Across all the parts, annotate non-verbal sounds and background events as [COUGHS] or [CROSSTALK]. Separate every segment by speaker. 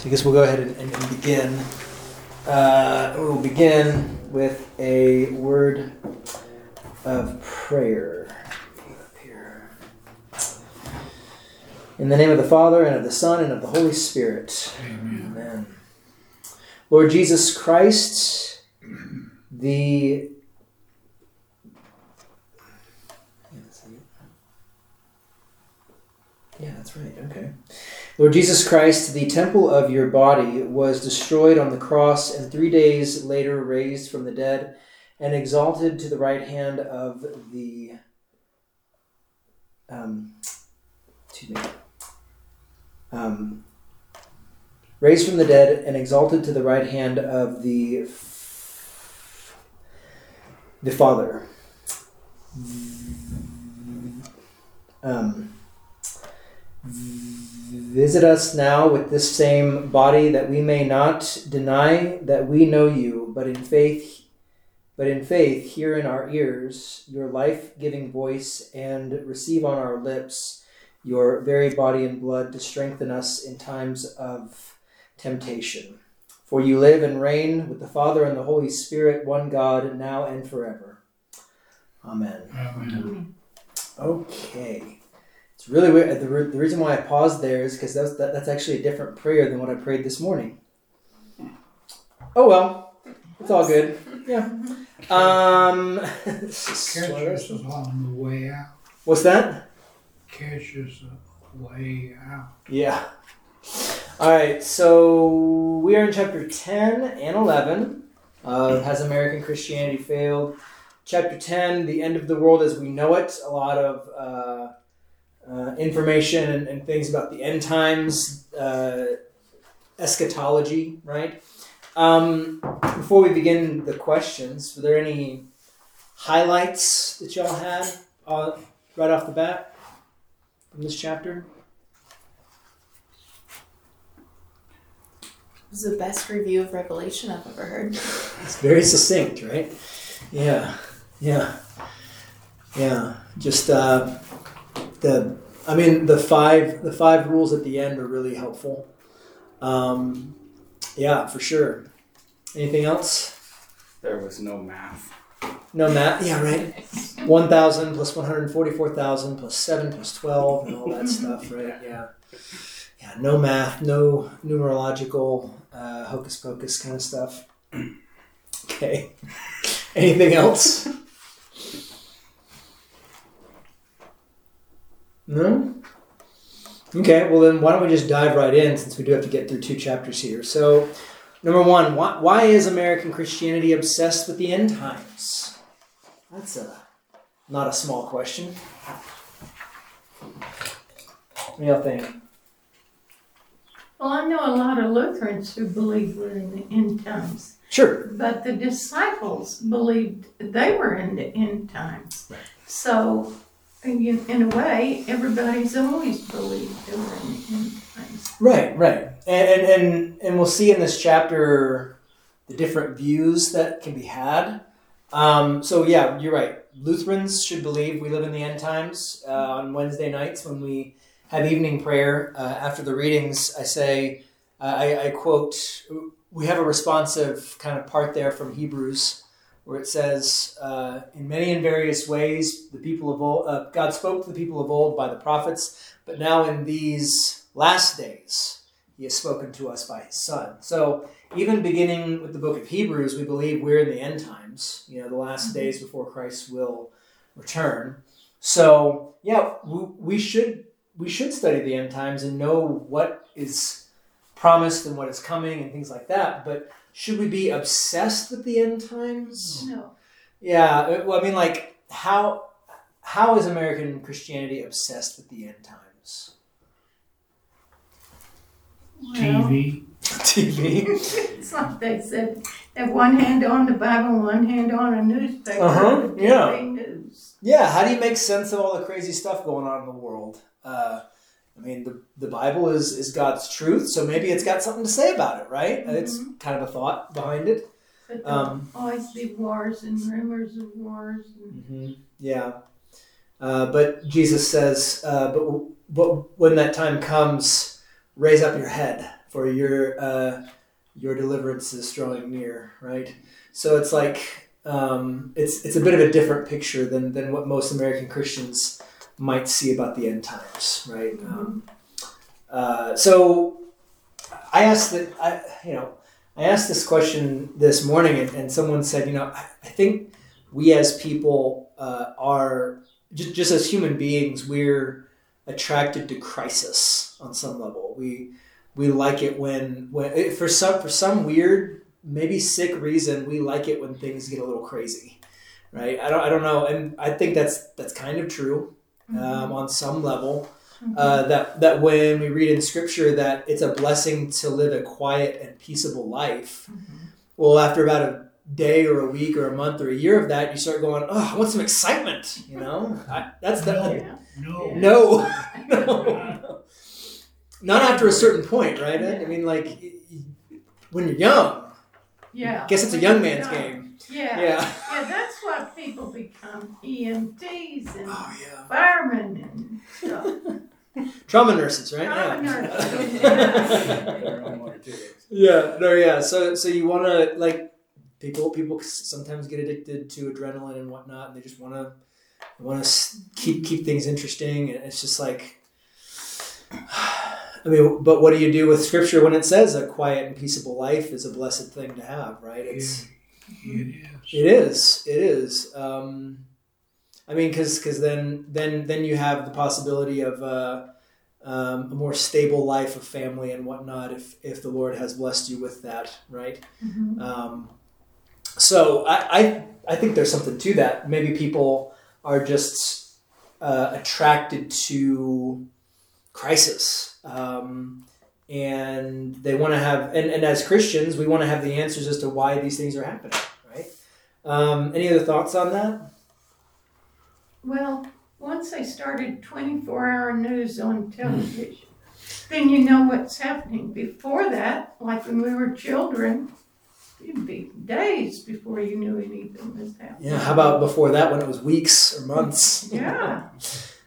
Speaker 1: So I guess we'll go ahead and, and, and begin. Uh, we will begin with a word of prayer. In the name of the Father, and of the Son, and of the Holy Spirit.
Speaker 2: Amen.
Speaker 1: Amen. Lord Jesus Christ, the Yeah, that's right. Okay. Lord Jesus Christ, the temple of your body was destroyed on the cross and three days later raised from the dead and exalted to the right hand of the. Um, excuse me. Um, raised from the dead and exalted to the right hand of the the Father. Um, visit us now with this same body that we may not deny that we know you, but in faith but in faith hear in our ears your life-giving voice and receive on our lips your very body and blood to strengthen us in times of temptation. For you live and reign with the Father and the Holy Spirit, one God, now and forever. Amen.
Speaker 2: Amen.
Speaker 1: Okay. It's really weird. The, re- the reason why I paused there is because that's, that, that's actually a different prayer than what I prayed this morning. Oh well. It's all good. Yeah. [LAUGHS] Um,
Speaker 2: Catch us on the way out.
Speaker 1: what's that?
Speaker 2: Catch us way out.
Speaker 1: Yeah. All right, so we are in chapter 10 and 11. Uh, Has American Christianity failed? Chapter 10, the end of the world as we know it. A lot of uh, uh, information and, and things about the end times, uh, eschatology, right? Um, before we begin the questions, were there any highlights that y'all had uh, right off the bat from this chapter?
Speaker 3: It was the best review of Revelation I've ever heard.
Speaker 1: It's very succinct, right? Yeah, yeah, yeah. Just uh, the, I mean, the five the five rules at the end are really helpful. Um, yeah, for sure. Anything else?
Speaker 4: There was no math.
Speaker 1: No math. Yeah, right. One thousand plus one hundred forty-four thousand plus seven plus twelve and all that stuff, right? [LAUGHS] Yeah, yeah. No math, no numerological uh, hocus pocus kind of stuff. [CLEARS THROAT] Okay. [LAUGHS] Anything else? No. Okay. Well, then why don't we just dive right in since we do have to get through two chapters here. So, number one, why, why is American Christianity obsessed with the end times? That's a not a small question. What do y'all think?
Speaker 5: Well, I know a lot of Lutherans who believe we're in the end times,
Speaker 1: Sure.
Speaker 5: but the disciples believed they were in the end times.
Speaker 1: Right.
Speaker 5: So, in, in a way, everybody's always believed they were in times.
Speaker 1: Right, right. And, and and and we'll see in this chapter the different views that can be had. Um, so yeah, you're right. Lutherans should believe we live in the end times. Uh, on Wednesday nights when we have evening prayer uh, after the readings, I say, uh, I, I quote, we have a responsive kind of part there from Hebrews where it says, uh, "In many and various ways, the people of old, uh, God spoke to the people of old by the prophets, but now in these last days, He has spoken to us by His Son." So, even beginning with the book of Hebrews, we believe we're in the end times. You know, the last days before Christ will return. So, yeah, we, we should we should study the end times and know what is promised and what is coming and things like that. But should we be obsessed with the end times?
Speaker 5: No.
Speaker 1: Yeah, uh, well, I mean, like how how is American Christianity obsessed with the end times?
Speaker 5: Well, [LAUGHS]
Speaker 2: TV.
Speaker 1: TV. [LAUGHS]
Speaker 5: It's like they said, they have one hand on the Bible, one hand on a newspaper.
Speaker 1: Uh-huh, yeah.
Speaker 5: News.
Speaker 1: Yeah, how do you make sense of all the crazy stuff going on in the world? Uh, I mean, the, the Bible is, is God's truth, so maybe it's got something to say about it, right? It's kind of a thought behind it.
Speaker 5: But
Speaker 1: Um,
Speaker 5: always be wars and rumors of wars. And,
Speaker 1: hmm Yeah. Uh, but Jesus says, uh, but, but when that time comes, raise up your head, for your uh, your deliverance is drawing near, right? So it's like um, it's it's a bit of a different picture than than what most American Christians might see about the end times, right? Um, uh, so I asked that I you know I asked this question this morning, and, and someone said, you know, I, I think we as people uh, are just, just as human beings, we're attracted to crisis on some level. We we like it when when eh, for some for some weird maybe sick reason we like it when things get a little crazy, right? I don't I don't know, and I think that's that's kind of true um, on some level. Uh, that that when we read in scripture that it's a blessing to live a quiet and peaceable life. Well, after about a day or a week or a month or a year of that, you start going, "Oh, I want some excitement." You know, I, that's the
Speaker 5: Yeah.
Speaker 2: No.
Speaker 1: no, [LAUGHS] no, [LAUGHS] not after a certain point, right? I mean, like y- y- when you're young,
Speaker 5: Yeah.
Speaker 1: I guess it's a young man's game.
Speaker 5: Yeah.
Speaker 1: Yeah.
Speaker 5: Yeah, that's why people become EMTs and
Speaker 1: Oh yeah.
Speaker 5: firemen and stuff. [LAUGHS]
Speaker 1: Trauma nurses, right?
Speaker 5: Trauma
Speaker 1: yeah.
Speaker 5: nurses,
Speaker 4: They're on one or two
Speaker 1: yeah. No. Yeah. So so you want to like people people sometimes get addicted to adrenaline and whatnot, and they just want to want to keep keep things interesting, and it's just like. [SIGHS] I mean, but what do you do with scripture when it says a quiet and peaceable life is a blessed thing to have, right? It's
Speaker 2: It is.
Speaker 1: It is. It is. Um, I mean, because because then then then you have the possibility of uh, um, a more stable life of family and whatnot if if the Lord has blessed you with that, right?
Speaker 5: Mhm.
Speaker 1: Um, so I, I I think there's something to that. Maybe people are just uh, attracted to crisis. Um, and they want to have, and, and as Christians, we want to have the answers as to why these things are happening, right? Um, any other thoughts on that?
Speaker 5: Well, once they started 24 hour news on television, then you know what's happening. Before that, like when we were children, it'd be days before you knew anything was happening.
Speaker 1: Yeah. How about before that when it was weeks or months?
Speaker 5: Yeah. [LAUGHS]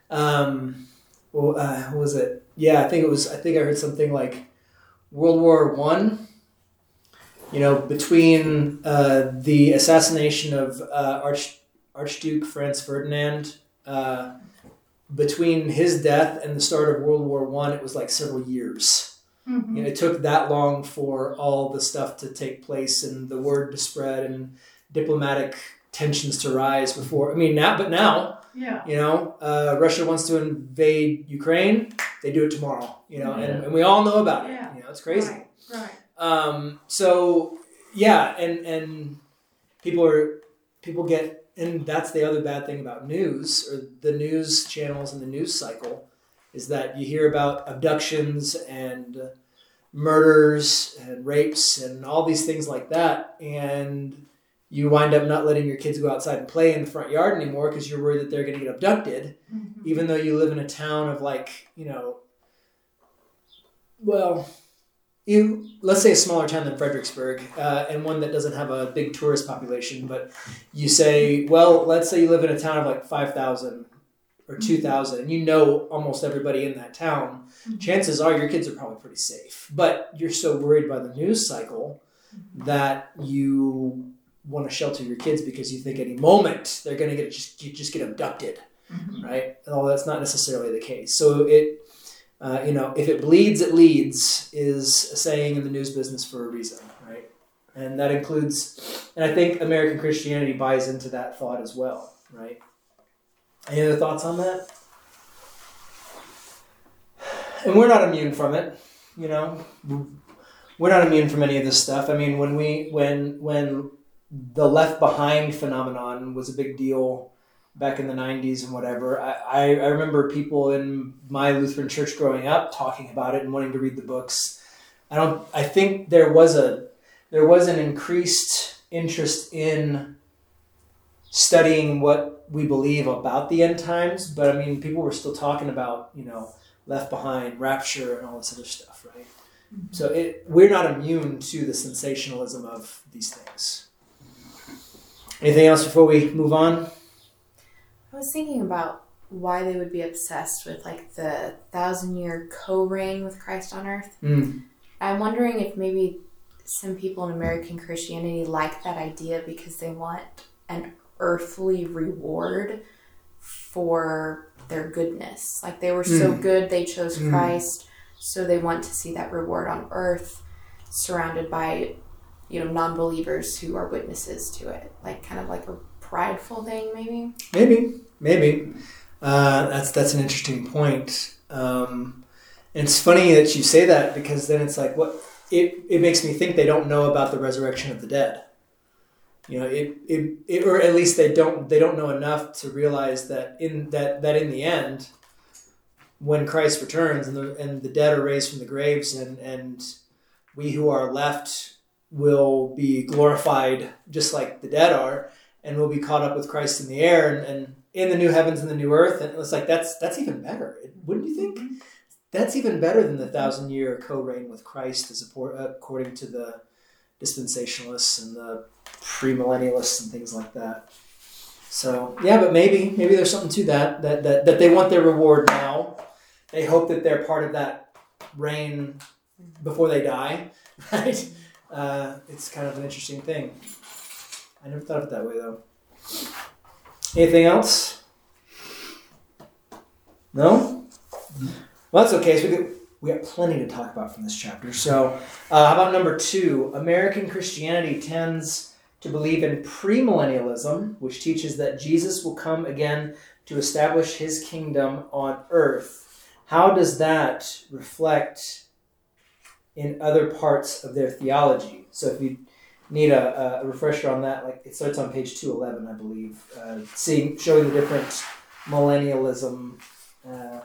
Speaker 1: Um, well, uh, what was it? Yeah, I think it was. I think I heard something like World War One. You know, between uh, the assassination of uh, Arch, Archduke Franz Ferdinand, uh, between his death and the start of World War One, it was like several years.
Speaker 5: Mhm.
Speaker 1: You know, it took that long for all the stuff to take place and the word to spread and diplomatic tensions to rise before. I mean, now, but now
Speaker 5: Yeah.
Speaker 1: you know, uh, Russia wants to invade Ukraine. They do it tomorrow. You know,
Speaker 2: Yeah.
Speaker 1: and, and we all know about it.
Speaker 5: Yeah.
Speaker 1: You know, it's crazy.
Speaker 5: Right. Right.
Speaker 1: Um, so yeah, and and people are people get, and that's the other bad thing about news or the news channels and the news cycle is that you hear about abductions and murders and rapes and all these things like that, and you wind up not letting your kids go outside and play in the front yard anymore because you're worried that they're going to get abducted
Speaker 5: Mhm.
Speaker 1: even though you live in a town of like you know well you let's say a smaller town than fredericksburg uh, and one that doesn't have a big tourist population but you say well let's say you live in a town of like 5000 or 2000 and you know almost everybody in that town
Speaker 5: Mhm.
Speaker 1: chances are your kids are probably pretty safe but you're so worried by the news cycle that you want to shelter your kids because you think any moment they're going to get just, just get abducted
Speaker 5: Mhm.
Speaker 1: right? Although that's not necessarily the case. So it, uh, you know, if it bleeds, it leads is a saying in the news business for a reason, right? And that includes, and I think American Christianity buys into that thought as well, right? Any other thoughts on that? And we're not immune from it, you know. We're not immune from any of this stuff. I mean, when we when when the Left Behind phenomenon was a big deal back in the 90s and whatever. I, I, remember people in my Lutheran church growing up talking about it and wanting to read the books. I don't I think there was a there was an increased interest in studying what we believe about the end times, but I mean people were still talking about, you know, left behind, rapture and all this other stuff, right? Mm-hmm. So it, we're not immune to the sensationalism of these things. Anything else before we move on?
Speaker 3: I was thinking about why they would be obsessed with like the thousand year co reign with Christ on earth.
Speaker 1: Mm.
Speaker 3: I'm wondering if maybe some people in American Christianity like that idea because they want an earthly reward for their goodness. Like they were so
Speaker 1: Mm.
Speaker 3: good, they chose
Speaker 1: Mm.
Speaker 3: Christ, so they want to see that reward on earth, surrounded by, you know, non-believers who are witnesses to it. Like kind of like a prideful thing, maybe.
Speaker 1: Maybe, maybe. Uh, that's that's an interesting point. Um, and it's funny that you say that because then it's like what it it makes me think they don't know about the resurrection of the dead. You know, it, it, it or at least they don't they don't know enough to realize that in that that in the end, when Christ returns and the and the dead are raised from the graves and and we who are left will be glorified just like the dead are and we'll be caught up with Christ in the air and, and in the new heavens and the new earth. And it's like that's that's even better, wouldn't you think? Mm-hmm. That's even better than the thousand year co reign with Christ, as appor- uh, according to the dispensationalists and the premillennialists and things like that. So yeah, but maybe maybe there's something to that that that, that they want their reward now. They hope that they're part of that reign mm-hmm. before they die, [LAUGHS] right? Uh, it's kind of an interesting thing. I never thought of it that way though. Anything else? No? Well, that's okay. So we, got, we got plenty to talk about from this chapter. So, uh, how about number two? American Christianity tends to believe in premillennialism, which teaches that Jesus will come again to establish his kingdom on earth. How does that reflect in other parts of their theology? So, if you need a, a refresher on that, like it starts on page 211, I believe, uh, seeing, showing the different millennialism. Uh,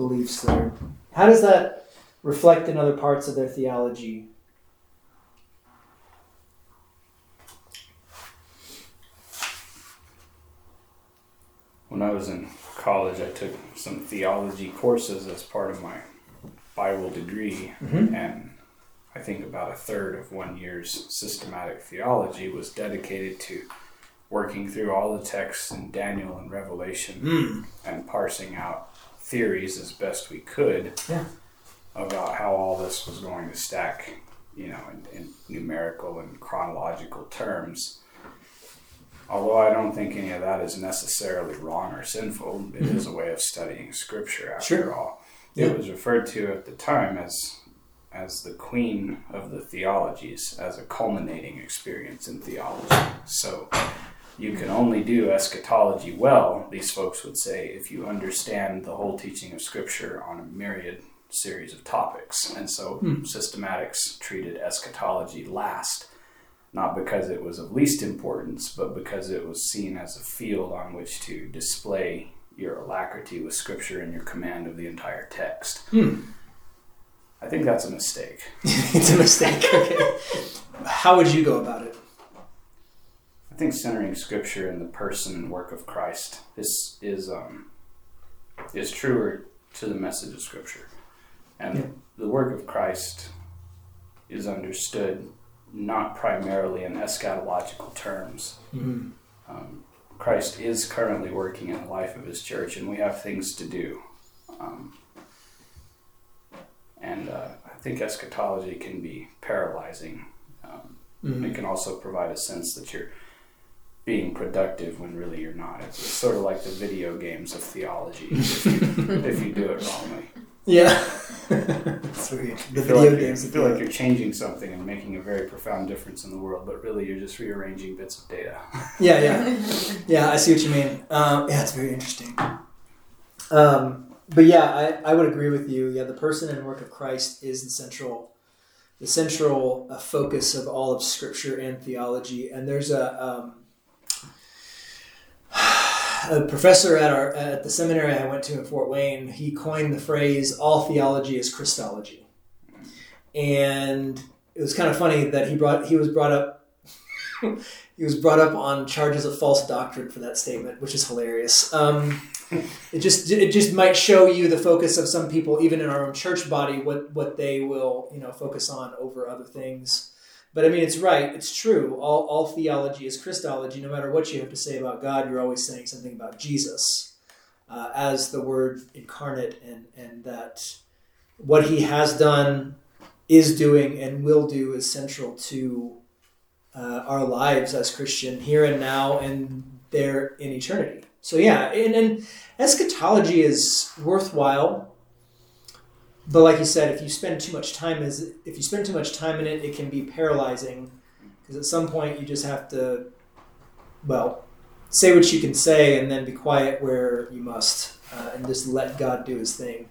Speaker 1: beliefs there. How does that reflect in other parts of their theology?
Speaker 4: When I was in college, I took some theology courses as part of my Bible degree,
Speaker 1: Mhm.
Speaker 4: and I think about a third of one year's systematic theology was dedicated to working through all the texts in Daniel and Revelation
Speaker 1: Mm.
Speaker 4: and parsing out theories as best we could
Speaker 1: Yeah.
Speaker 4: about how all this was going to stack, you know, in, in numerical and chronological terms. Although I don't think any of that is necessarily wrong or sinful, it is a way of studying scripture after
Speaker 1: Sure.
Speaker 4: all.
Speaker 1: Yeah.
Speaker 4: It was referred to at the time as as the queen of the theologies, as a culminating experience in theology. So you can only do eschatology well, these folks would say, if you understand the whole teaching of Scripture on a myriad series of topics. And so
Speaker 1: Hmm.
Speaker 4: systematics treated eschatology last, not because it was of least importance, but because it was seen as a field on which to display your alacrity with Scripture and your command of the entire text.
Speaker 1: Hmm.
Speaker 4: I think that's a mistake. [LAUGHS]
Speaker 1: it's a mistake. Okay. How would you go about it?
Speaker 4: I think centering Scripture in the person and work of Christ is is um, is truer to the message of Scripture, and
Speaker 1: Yeah.
Speaker 4: the work of Christ is understood not primarily in eschatological terms.
Speaker 1: Mm.
Speaker 4: Um, Christ is currently working in the life of His church, and we have things to do. Um, and uh, I think eschatology can be paralyzing. Um,
Speaker 1: Mm.
Speaker 4: it can also provide a sense that you're being productive when really you're not. It's, it's sort of like the video games of theology if you, if you do it wrongly.
Speaker 1: Yeah. Sweet. [LAUGHS] The
Speaker 4: You
Speaker 1: video
Speaker 4: like,
Speaker 1: games.
Speaker 4: You feel like you're changing something and making a very profound difference in the world, but really you're just rearranging bits of data. [LAUGHS]
Speaker 1: Yeah, yeah. [LAUGHS] Yeah, I see what you mean. Um, yeah, it's very interesting. Um, but yeah, I, I would agree with you. Yeah, the person and work of Christ is the central, the central uh, focus of all of Scripture and theology. And there's a um, a professor at our at the seminary I went to in Fort Wayne. He coined the phrase "all theology is Christology," and it was kind of funny that he brought he was brought up [LAUGHS] he was brought up on charges of false doctrine for that statement, which is hilarious. Um, it just it just might show you the focus of some people, even in our own church body, what what they will you know focus on over other things. But I mean, it's right. It's true. All all theology is Christology. No matter what you have to say about God, you're always saying something about Jesus uh, as the Word incarnate, and and that what he has done, is doing, and will do is central to uh, our lives as Christian here and now and there in eternity. So yeah, and, and eschatology is worthwhile, but like you said, if you spend too much time as if you spend too much time in it, it can be paralyzing because at some point you just have to, well, say what you can say and then be quiet where you must, uh, and just let God do His thing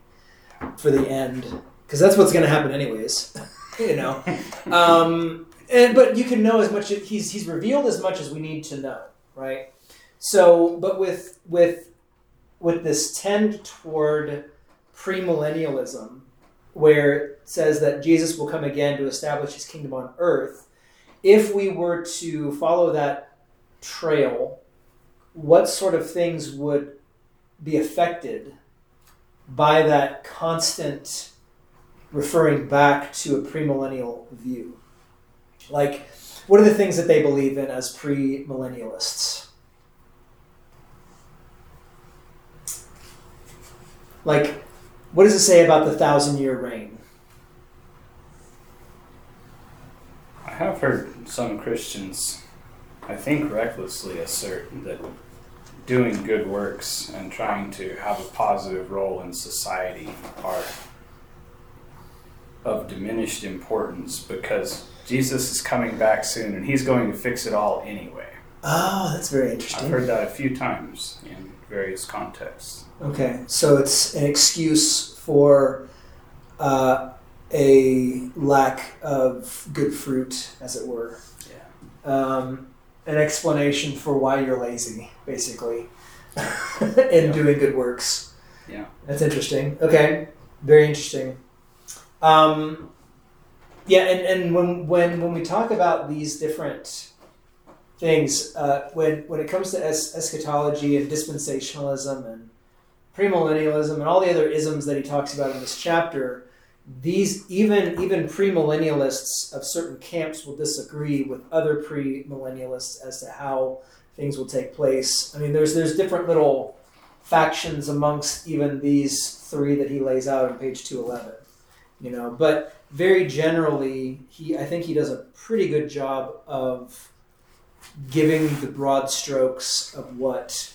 Speaker 1: for the end, because that's what's going to happen anyways. [LAUGHS] you know, um, and but you can know as much. He's he's revealed as much as we need to know, right? So, but with with with this tend toward premillennialism, where it says that Jesus will come again to establish his kingdom on earth, if we were to follow that trail, what sort of things would be affected by that constant referring back to a premillennial view? Like, what are the things that they believe in as premillennialists? Like, what does it say about the thousand year reign?
Speaker 4: I have heard some Christians, I think recklessly, assert that doing good works and trying to have a positive role in society are of diminished importance because Jesus is coming back soon and he's going to fix it all anyway.
Speaker 1: Oh, that's very interesting.
Speaker 4: I've heard that a few times in various contexts.
Speaker 1: Okay, so it's an excuse for uh, a lack of good fruit, as it were.
Speaker 4: Yeah.
Speaker 1: Um, an explanation for why you're lazy, basically, [LAUGHS] in doing good works.
Speaker 4: Yeah.
Speaker 1: That's interesting. Okay, very interesting. Um, yeah, and, and when, when when we talk about these different things, uh, when when it comes to es- eschatology and dispensationalism and premillennialism and all the other isms that he talks about in this chapter, these even even premillennialists of certain camps will disagree with other premillennialists as to how things will take place. I mean, there's there's different little factions amongst even these three that he lays out on page two eleven. You know, but very generally, he I think he does a pretty good job of giving the broad strokes of what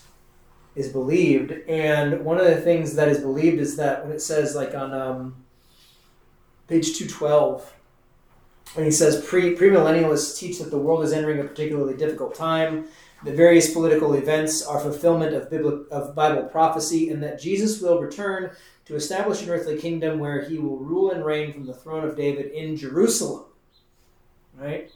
Speaker 1: is believed. And one of the things that is believed is that when it says like on um, page two twelve, when he says pre premillennialists teach that the world is entering a particularly difficult time, that various political events are fulfillment of Bibli- of Bible prophecy, and that Jesus will return to establish an earthly kingdom where he will rule and reign from the throne of David in Jerusalem. Right?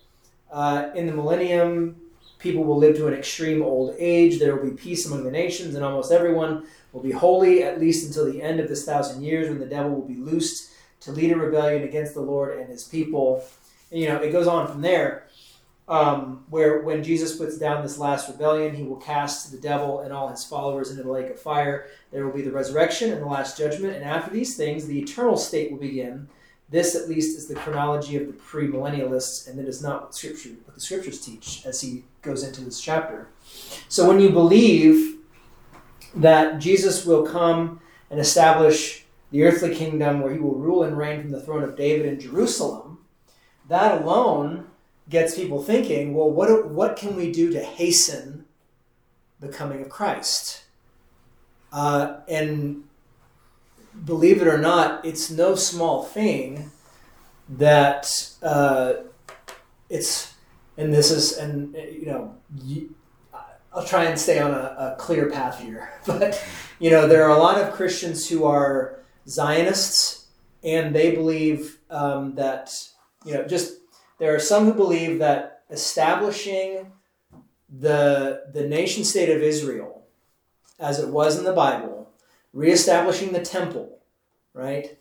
Speaker 1: Uh, in the millennium, people will live to an extreme old age. There will be peace among the nations, and almost everyone will be holy, at least until the end of this thousand years when the devil will be loosed to lead a rebellion against the Lord and his people. And, you know, it goes on from there. Um, where when Jesus puts down this last rebellion, he will cast the devil and all his followers into the lake of fire. There will be the resurrection and the last judgment, and after these things, the eternal state will begin. This, at least, is the chronology of the premillennialists, and it is not what, scripture, what the scriptures teach as he goes into this chapter. So, when you believe that Jesus will come and establish the earthly kingdom where he will rule and reign from the throne of David in Jerusalem, that alone gets people thinking, well, what, what can we do to hasten the coming of Christ? Uh, and believe it or not, it's no small thing that uh, it's, and this is, and uh, you know, I'll try and stay on a, a clear path here, [LAUGHS] but you know, there are a lot of Christians who are Zionists, and they believe um, that you know, just there are some who believe that establishing the the nation state of Israel as it was in the Bible, reestablishing the temple, right?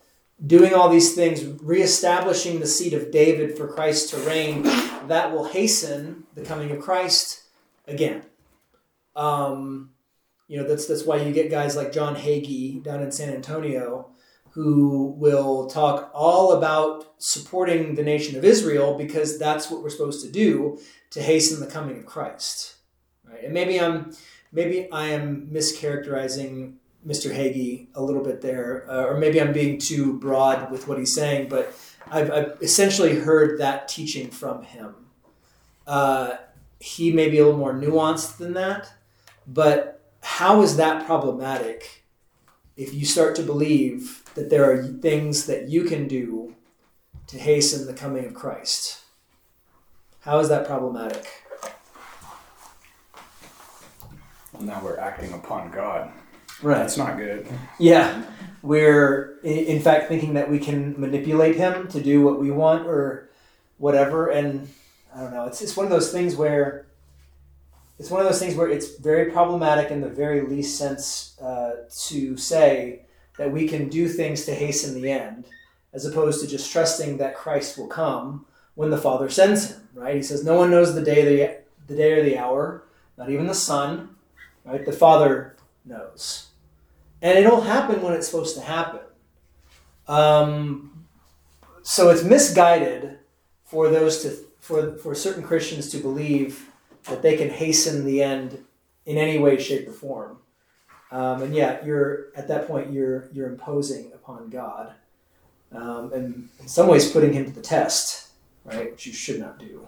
Speaker 1: Doing all these things, reestablishing the seat of David for Christ to reign, that will hasten the coming of Christ again. Um, you know, that's that's why you get guys like John Hagee down in San Antonio who will talk all about supporting the nation of Israel because that's what we're supposed to do to hasten the coming of Christ. Right? And maybe I'm maybe I am mischaracterizing Mr. Hagee a little bit there, uh, or maybe I'm being too broad with what he's saying, but I've, I've essentially heard that teaching from him. Uh, he may be a little more nuanced than that, but how is that problematic if you start to believe that there are things that you can do to hasten the coming of Christ? How is that problematic?
Speaker 4: Well, now we're acting upon God.
Speaker 1: Right.
Speaker 4: That's not good.
Speaker 1: Yeah, we're in fact thinking that we can manipulate him to do what we want or whatever, and I don't know. It's it's one of those things where it's one of those things where it's very problematic in the very least sense uh, to say that we can do things to hasten the end, as opposed to just trusting that Christ will come when the Father sends him. Right? He says, "No one knows the day the the day or the hour, not even the Son." Right? The Father knows and it'll happen when it's supposed to happen. Um, so it's misguided for those to for for certain Christians to believe that they can hasten the end in any way, shape, or form. Um, and yet, you're at that point you're you're imposing upon God, um, and in some ways putting Him to the test, right? Which you should not do.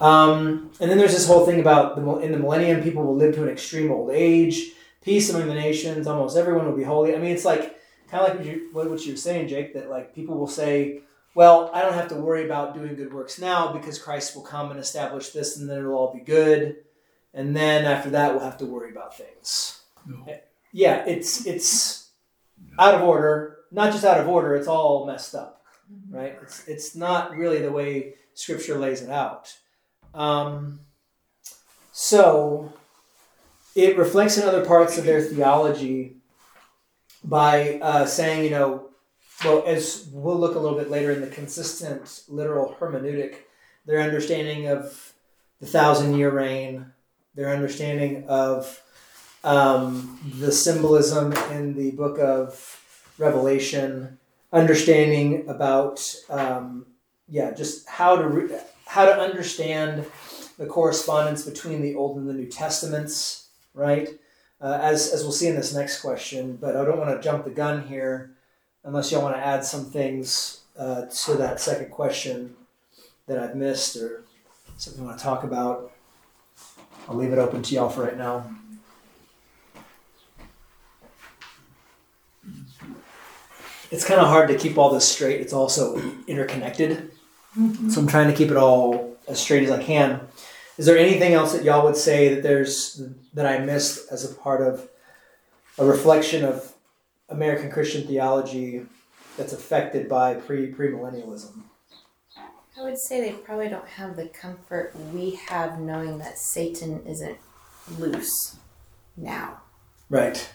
Speaker 1: Um, and then there's this whole thing about the, in the millennium, people will live to an extreme old age peace among the nations. Almost everyone will be holy. I mean, it's like kind of like what you, what, what you were saying, Jake. That like people will say, "Well, I don't have to worry about doing good works now because Christ will come and establish this, and then it'll all be good." And then after that, we'll have to worry about things.
Speaker 2: No.
Speaker 1: Yeah, it's it's out of order. Not just out of order; it's all messed up, right? It's it's not really the way Scripture lays it out. Um, so it reflects in other parts of their theology by uh, saying, you know, well, as we'll look a little bit later in the consistent literal hermeneutic, their understanding of the thousand year reign, their understanding of um, the symbolism in the book of Revelation, understanding about, um, yeah, just how to re- how to understand the correspondence between the Old and the New Testaments right? Uh, as, as we'll see in this next question, but I don't want to jump the gun here unless y'all want to add some things uh, to that second question that I've missed or something you want to talk about. I'll leave it open to y'all for right now. It's kind of hard to keep all this straight. It's also interconnected. So I'm trying to keep it all as straight as I can. Is there anything else that y'all would say that there's that I missed as a part of a reflection of American Christian theology that's affected by pre premillennialism?
Speaker 3: I would say they probably don't have the comfort we have knowing that Satan isn't loose now.
Speaker 1: Right.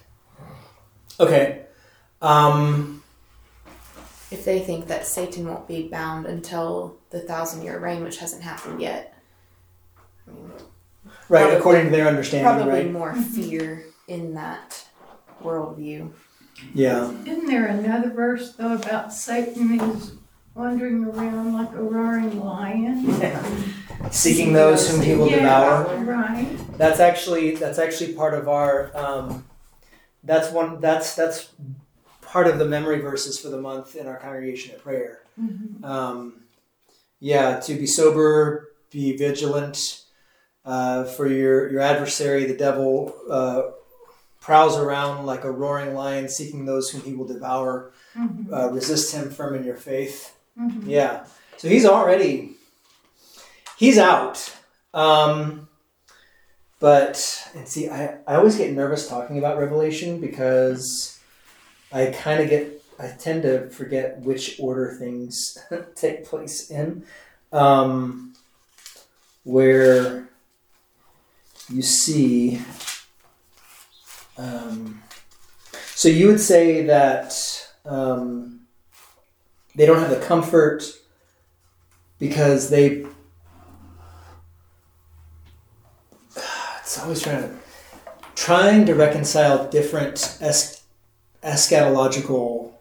Speaker 1: Okay. Um,
Speaker 3: If they think that Satan won't be bound until the thousand year reign, which hasn't happened yet. I mean,
Speaker 1: right,
Speaker 3: Probably-
Speaker 1: according to their understanding,
Speaker 3: probably
Speaker 1: right?
Speaker 3: more fear in that worldview.
Speaker 1: Yeah.
Speaker 5: Isn't there another verse though about Satan is wandering around like a roaring lion? Yeah.
Speaker 1: Seeking those whom he will
Speaker 5: Yeah,
Speaker 1: devour.
Speaker 5: Right.
Speaker 1: That's actually that's actually part of our um, that's one that's that's part of the memory verses for the month in our congregation at prayer. Um, yeah, to be sober, be vigilant. Uh, for your your adversary, the devil, uh, prowls around like a roaring lion, seeking those whom he will devour.
Speaker 5: Mhm.
Speaker 1: Uh, resist him firm in your faith.
Speaker 5: Mhm.
Speaker 1: Yeah. So he's already he's out. Um but and see I, I always get nervous talking about Revelation because I kind of get I tend to forget which order things [LAUGHS] take place in. Um where you see um so you would say that um they don't have the comfort because they it's always trying to trying to reconcile different es- eschatological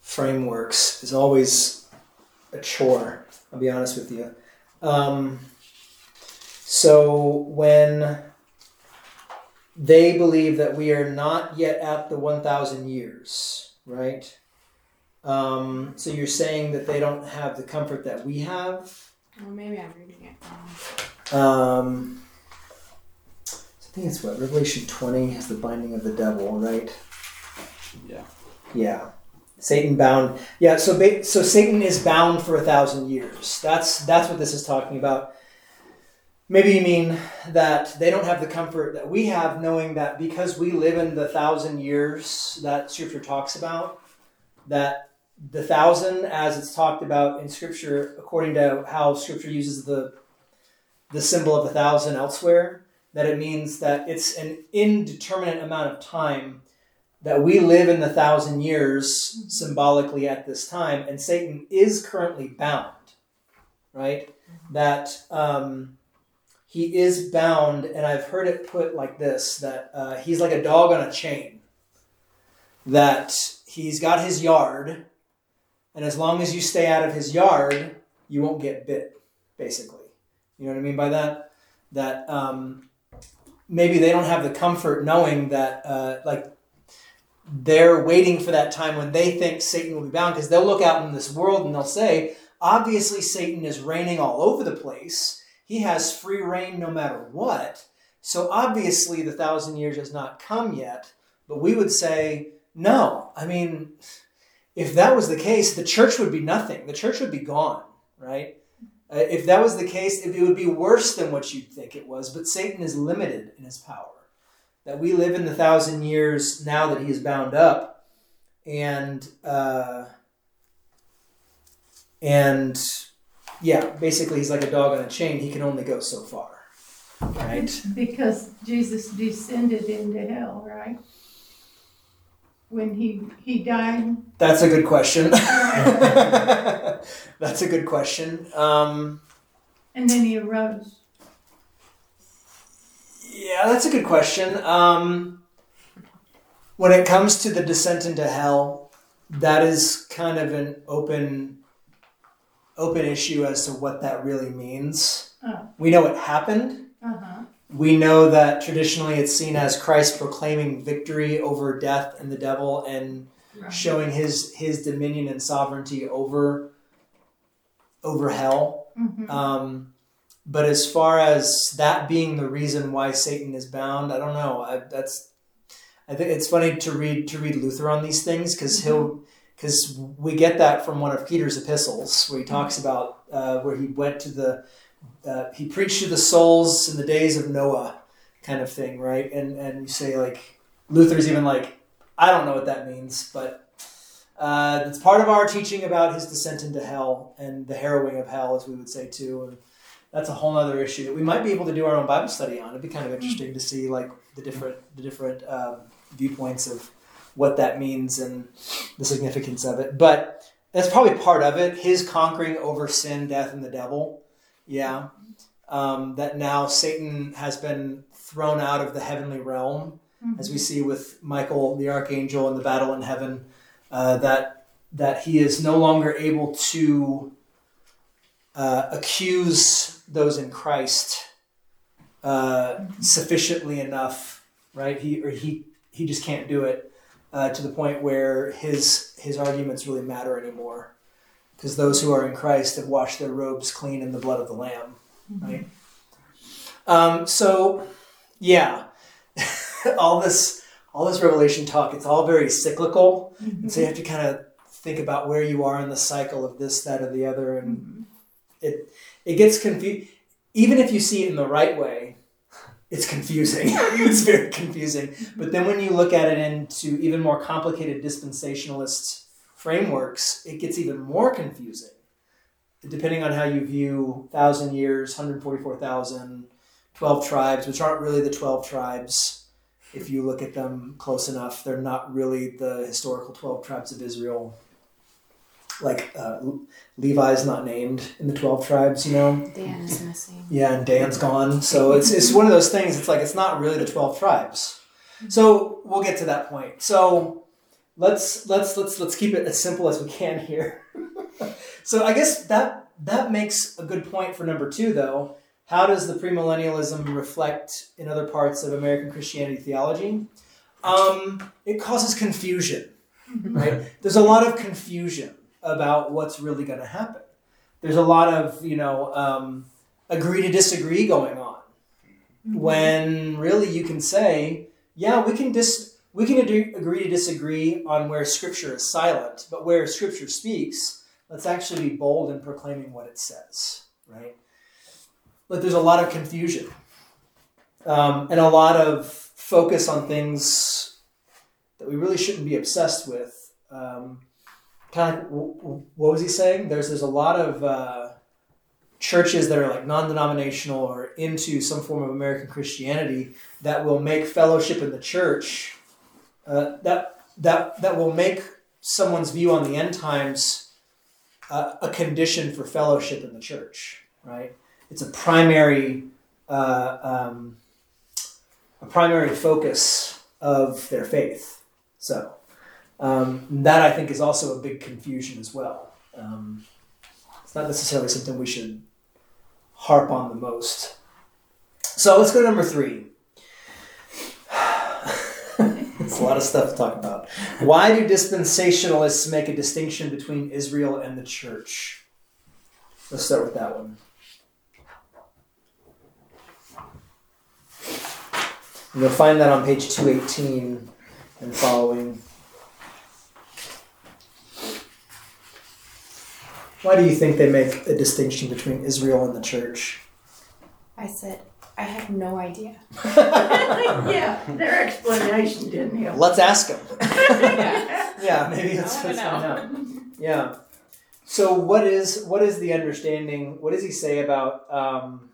Speaker 1: frameworks is always a chore i'll be honest with you. Um, so when they believe that we are not yet at the 1,000 years, right? Um, so you're saying that they don't have the comfort that we have.
Speaker 3: Well, maybe I'm reading it wrong.
Speaker 1: Um, I think it's what Revelation 20 has the binding of the devil, right?
Speaker 4: Yeah.
Speaker 1: Yeah. Satan bound. Yeah. So ba- so Satan is bound for a thousand years. That's that's what this is talking about. Maybe you mean that they don't have the comfort that we have, knowing that because we live in the thousand years that Scripture talks about, that the thousand, as it's talked about in Scripture, according to how Scripture uses the the symbol of a thousand elsewhere, that it means that it's an indeterminate amount of time that we live in the thousand years symbolically at this time, and Satan is currently bound, right? That um, he is bound, and I've heard it put like this that uh, he's like a dog on a chain, that he's got his yard, and as long as you stay out of his yard, you won't get bit, basically. You know what I mean by that? That um, maybe they don't have the comfort knowing that, uh, like, they're waiting for that time when they think Satan will be bound because they'll look out in this world and they'll say, obviously, Satan is reigning all over the place. He has free reign no matter what. So obviously, the thousand years has not come yet. But we would say, no. I mean, if that was the case, the church would be nothing. The church would be gone, right? Uh, if that was the case, it would be worse than what you'd think it was. But Satan is limited in his power that we live in the thousand years now that he is bound up and uh, and yeah basically he's like a dog on a chain he can only go so far right [LAUGHS]
Speaker 5: Because Jesus descended into hell, right? When he he died.
Speaker 1: that's a good question [LAUGHS] [LAUGHS] that's a good question um,
Speaker 5: And then he arose.
Speaker 1: yeah that's a good question um, when it comes to the descent into hell that is kind of an open open issue as to what that really means
Speaker 5: Oh.
Speaker 1: we know it happened
Speaker 5: Uh huh.
Speaker 1: we know that traditionally it's seen as Christ proclaiming victory over death and the devil and
Speaker 5: Right.
Speaker 1: showing his his dominion and sovereignty over over hell.
Speaker 5: Mhm.
Speaker 1: Um, but as far as that being the reason why Satan is bound, I don't know. I, that's I think it's funny to read to read Luther on these things because he'll because we get that from one of Peter's epistles where he talks about uh, where he went to the uh, he preached to the souls in the days of Noah kind of thing, right? And and you say like Luther's even like I don't know what that means, but uh, it's part of our teaching about his descent into hell and the harrowing of hell, as we would say too. And that's a whole other issue that we might be able to do our own Bible study on. It'd be kind of interesting to see like the different the different um, viewpoints of what that means and the significance of it. But that's probably part of it. His conquering over sin, death, and the devil. Yeah, um, that now Satan has been thrown out of the heavenly realm as we see with Michael the archangel in the battle in heaven, uh, that that he is no longer able to uh, accuse those in Christ uh, sufficiently enough, right? He or he he just can't do it uh, to the point where his his arguments really matter anymore, because those who are in Christ have washed their robes clean in the blood of the Lamb, right? Um, so, yeah. [LAUGHS] All this all this revelation talk it's all very cyclical. And so you have to kind of think about where you are in the cycle of this that or the other and it it gets confused even if you see it in the right way it's confusing. [LAUGHS] It's very confusing. But then when you look at it into even more complicated dispensationalist frameworks it gets even more confusing. Depending on how you view thousand years 144000 12 tribes which aren't really the 12 tribes if you look at them close enough, they're not really the historical 12 tribes of Israel. Like uh, Levi's not named in the 12 tribes, you know?
Speaker 3: Dan is missing.
Speaker 1: Yeah, and Dan's gone. So it's, it's one of those things, it's like it's not really the 12 tribes. So we'll get to that point. So let's let's let's let's keep it as simple as we can here. [LAUGHS] so I guess that that makes a good point for number 2 though. how does the premillennialism reflect in other parts of American Christianity theology? Um, it causes confusion, right? [LAUGHS] There's a lot of confusion about what's really going to happen. There's a lot of you know um, agree to disagree going on. When really you can say, yeah, we can dis we can agree, agree to disagree on where Scripture is silent, but where Scripture speaks, let's actually be bold in proclaiming what it says, right? But there's a lot of confusion um, and a lot of focus on things that we really shouldn't be obsessed with. Um, kind of, like, what was he saying? There's there's a lot of uh, churches that are like non-denominational or into some form of American Christianity that will make fellowship in the church uh, that that that will make someone's view on the end times uh, a condition for fellowship in the church, right? It's a primary uh, um, a primary focus of their faith. So um, that I think is also a big confusion as well. Um, it's not necessarily something we should harp on the most. So let's go to number three. [SIGHS] It's a lot of stuff to talk about. Why do dispensationalists make a distinction between Israel and the church? Let's start with that one. You'll find that on page 218 and following. Why do you think they make a distinction between Israel and the church?
Speaker 3: I said, I have no idea. [LAUGHS] [LAUGHS]
Speaker 5: yeah, their explanation didn't help.
Speaker 1: Let's ask them.
Speaker 3: Yeah. [LAUGHS]
Speaker 1: yeah, maybe let's,
Speaker 3: I wanna
Speaker 1: let's find
Speaker 3: know.
Speaker 1: out. Yeah. So what is what is the understanding? What does he say about um,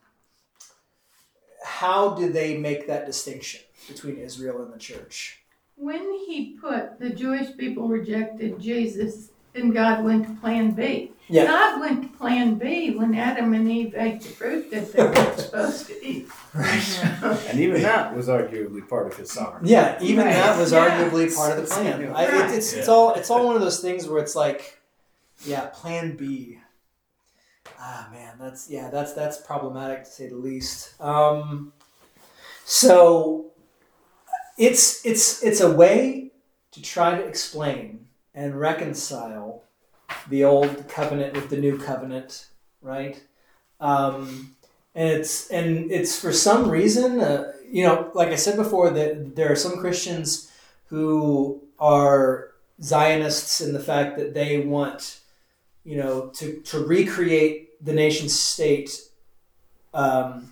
Speaker 1: how do they make that distinction between Israel and the church?
Speaker 5: When he put the Jewish people rejected Jesus, then God went to plan B.
Speaker 1: Yeah.
Speaker 5: God went to plan B when Adam and Eve ate the fruit that they weren't [LAUGHS] supposed to eat.
Speaker 1: Right.
Speaker 4: And even that was arguably part of his sovereignty.
Speaker 1: Yeah, even
Speaker 3: Right.
Speaker 1: that was
Speaker 5: Yeah.
Speaker 1: arguably part of the plan. I,
Speaker 5: Right.
Speaker 1: it, it's, it's all it's all one of those things where it's like, yeah, Plan B. Ah man, that's yeah, that's that's problematic to say the least. Um, so it's it's it's a way to try to explain and reconcile the old covenant with the new covenant, right? Um, and it's and it's for some reason, uh, you know, like I said before, that there are some Christians who are Zionists in the fact that they want, you know, to to recreate the nation state, um,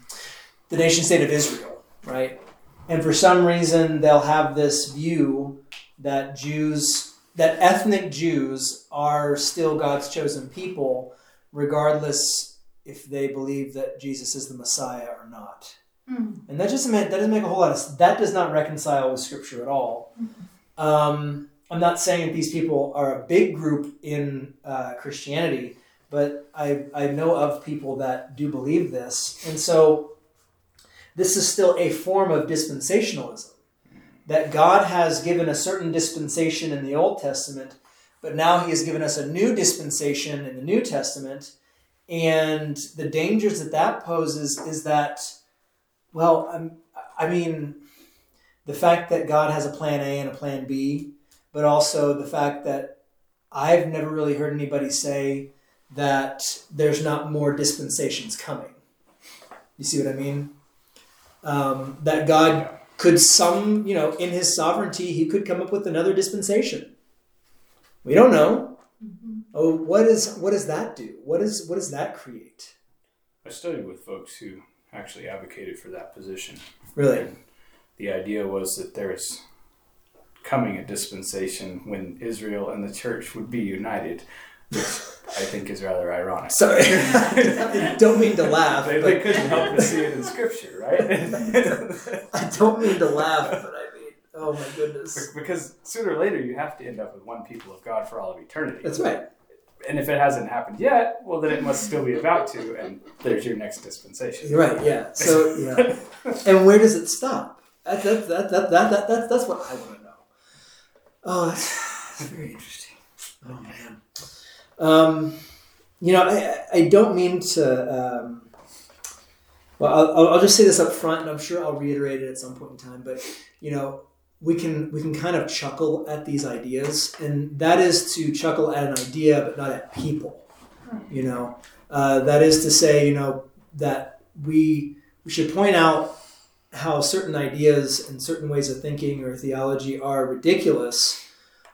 Speaker 1: the nation state of Israel, right? And for some reason, they'll have this view that Jews, that ethnic Jews, are still God's chosen people, regardless if they believe that Jesus is the Messiah or not.
Speaker 5: Hmm.
Speaker 1: And that doesn't make, that doesn't make a whole lot of that does not reconcile with Scripture at all. Um, I'm not saying that these people are a big group in uh, Christianity, but I I know of people that do believe this, and so this is still a form of dispensationalism. That God has given a certain dispensation in the Old Testament, but now He has given us a new dispensation in the New Testament, and the dangers that that poses is that, well, I'm, I mean, the fact that God has a plan A and a plan B, but also the fact that I've never really heard anybody say that there's not more dispensations coming. You see what I mean? Um, that God could some, you know, in his sovereignty, he could come up with another dispensation. We don't know. Mm-hmm. Oh, what is what does that do? What is what does that create?
Speaker 4: I studied with folks who actually advocated for that position.
Speaker 1: Really?
Speaker 4: And the idea was that there is coming a dispensation when Israel and the church would be united, which I think is rather ironic.
Speaker 1: Sorry, I [LAUGHS] don't mean to laugh.
Speaker 4: They, they couldn't help but see it in scripture, right? [LAUGHS]
Speaker 1: I don't mean to laugh, but I mean, oh my goodness.
Speaker 4: because sooner or later you have to end up with one people of God for all of eternity.
Speaker 1: That's right.
Speaker 4: And if it hasn't happened yet, well, then it must still be about to, and there's your next dispensation.
Speaker 1: You're right. Yeah. So yeah. And where does it stop? That, that, that, that, that, that, that, that's what I want to know. Oh, that's, that's very interesting. Um, you know, I, I don't mean to. Um, Well, I'll, I'll just say this up front, and I'm sure I'll reiterate it at some point in time. But you know, we can we can kind of chuckle at these ideas, and that is to chuckle at an idea, but not at people. You know, uh, that is to say, you know, that we we should point out how certain ideas and certain ways of thinking or theology are ridiculous,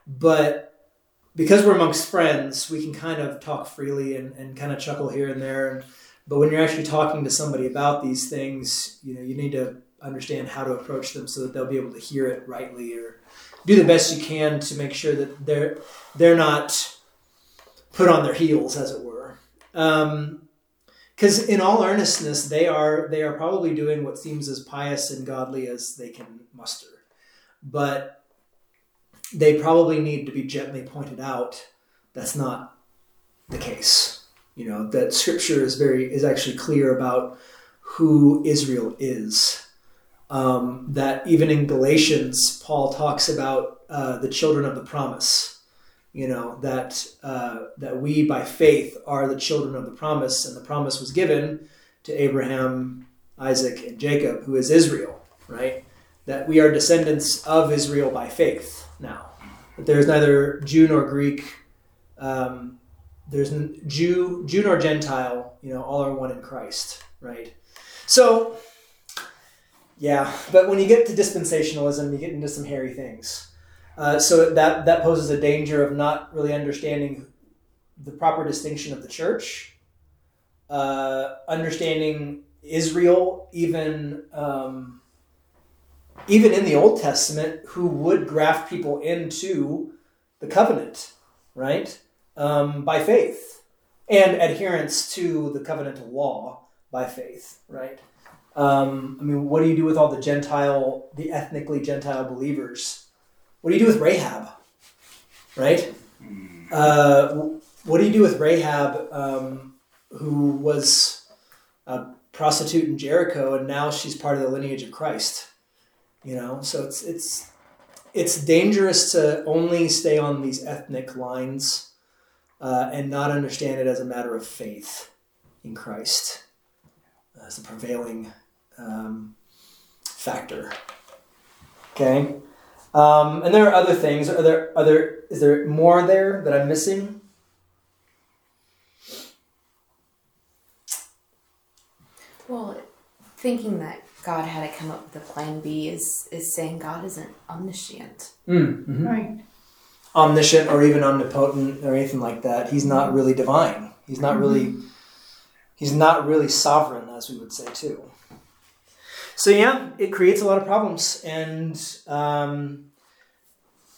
Speaker 1: but because we're amongst friends, we can kind of talk freely and, and kind of chuckle here and there. But when you're actually talking to somebody about these things, you know, you need to understand how to approach them so that they'll be able to hear it rightly or do the best you can to make sure that they're they're not put on their heels, as it were. Um, because in all earnestness, they are they are probably doing what seems as pious and godly as they can muster, but they probably need to be gently pointed out that's not the case. You know that Scripture is very is actually clear about who Israel is. Um, that even in Galatians, Paul talks about uh, the children of the promise. You know that uh, that we by faith are the children of the promise, and the promise was given to Abraham, Isaac, and Jacob, who is Israel. Right? That we are descendants of Israel by faith. Now, that there is neither Jew nor Greek. Um, there's Jew, Jew nor Gentile. You know, all are one in Christ. Right? So yeah, but when you get to dispensationalism, you get into some hairy things. Uh, so that that poses a danger of not really understanding the proper distinction of the church, uh, understanding Israel, even um, even in the Old Testament, who would graft people into the covenant, right, um, by faith, and adherence to the covenantal law by faith, right. Um, I mean, what do you do with all the Gentile, the ethnically Gentile believers? What do you do with Rahab? Right? Uh, what do you do with Rahab, um, who was a prostitute in Jericho, and now she's part of the lineage of Christ? You know, so it's it's it's dangerous to only stay on these ethnic lines uh, and not understand it as a matter of faith in Christ as a prevailing um, factor. Okay, um, and there are other things. Are there other? Is there more there that I'm missing?
Speaker 3: Well, thinking that God had to come up with a plan B is is saying God isn't omniscient.
Speaker 1: Mm, mhm.
Speaker 5: Right.
Speaker 1: Omniscient or even omnipotent or anything like that. He's not really divine. He's not really. He's not really sovereign, as we would say too. So yeah, it creates a lot of problems, and um,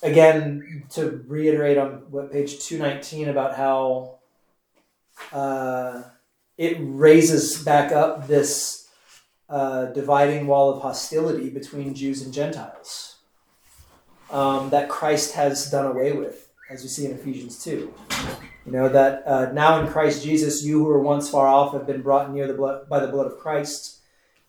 Speaker 1: again, to reiterate on what page two nineteen about how uh, it raises back up this dividing wall of hostility between Jews and Gentiles um, that Christ has done away with, as we see in Ephesians two. You know that uh, now in Christ Jesus, you who were once far off have been brought near the blood by the blood of Christ.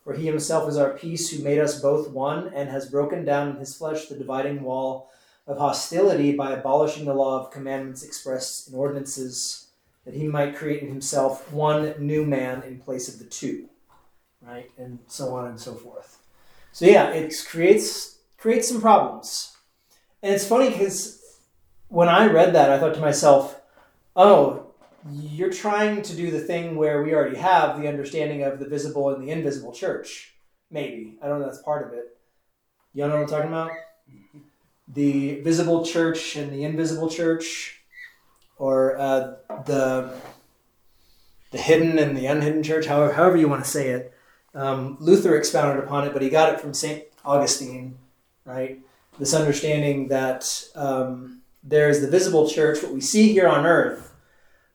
Speaker 1: For he himself is our peace, who made us both one, and has broken down in his flesh the dividing wall of hostility by abolishing the law of commandments expressed in ordinances, that he might create in himself one new man in place of the two. Right? And so on and so forth. So yeah, it creates creates some problems. And it's funny because when I read that, I thought to myself, oh, you're trying to do the thing where we already have the understanding of the visible and the invisible church. Maybe. I don't know that's part of it. You know what I'm talking about? The visible church and the invisible church, or uh, the the hidden and the unhidden church, however, however you want to say it. Um, Luther expounded upon it, but he got it from St. Augustine, right? This understanding that um, there is the visible church, what we see here on earth,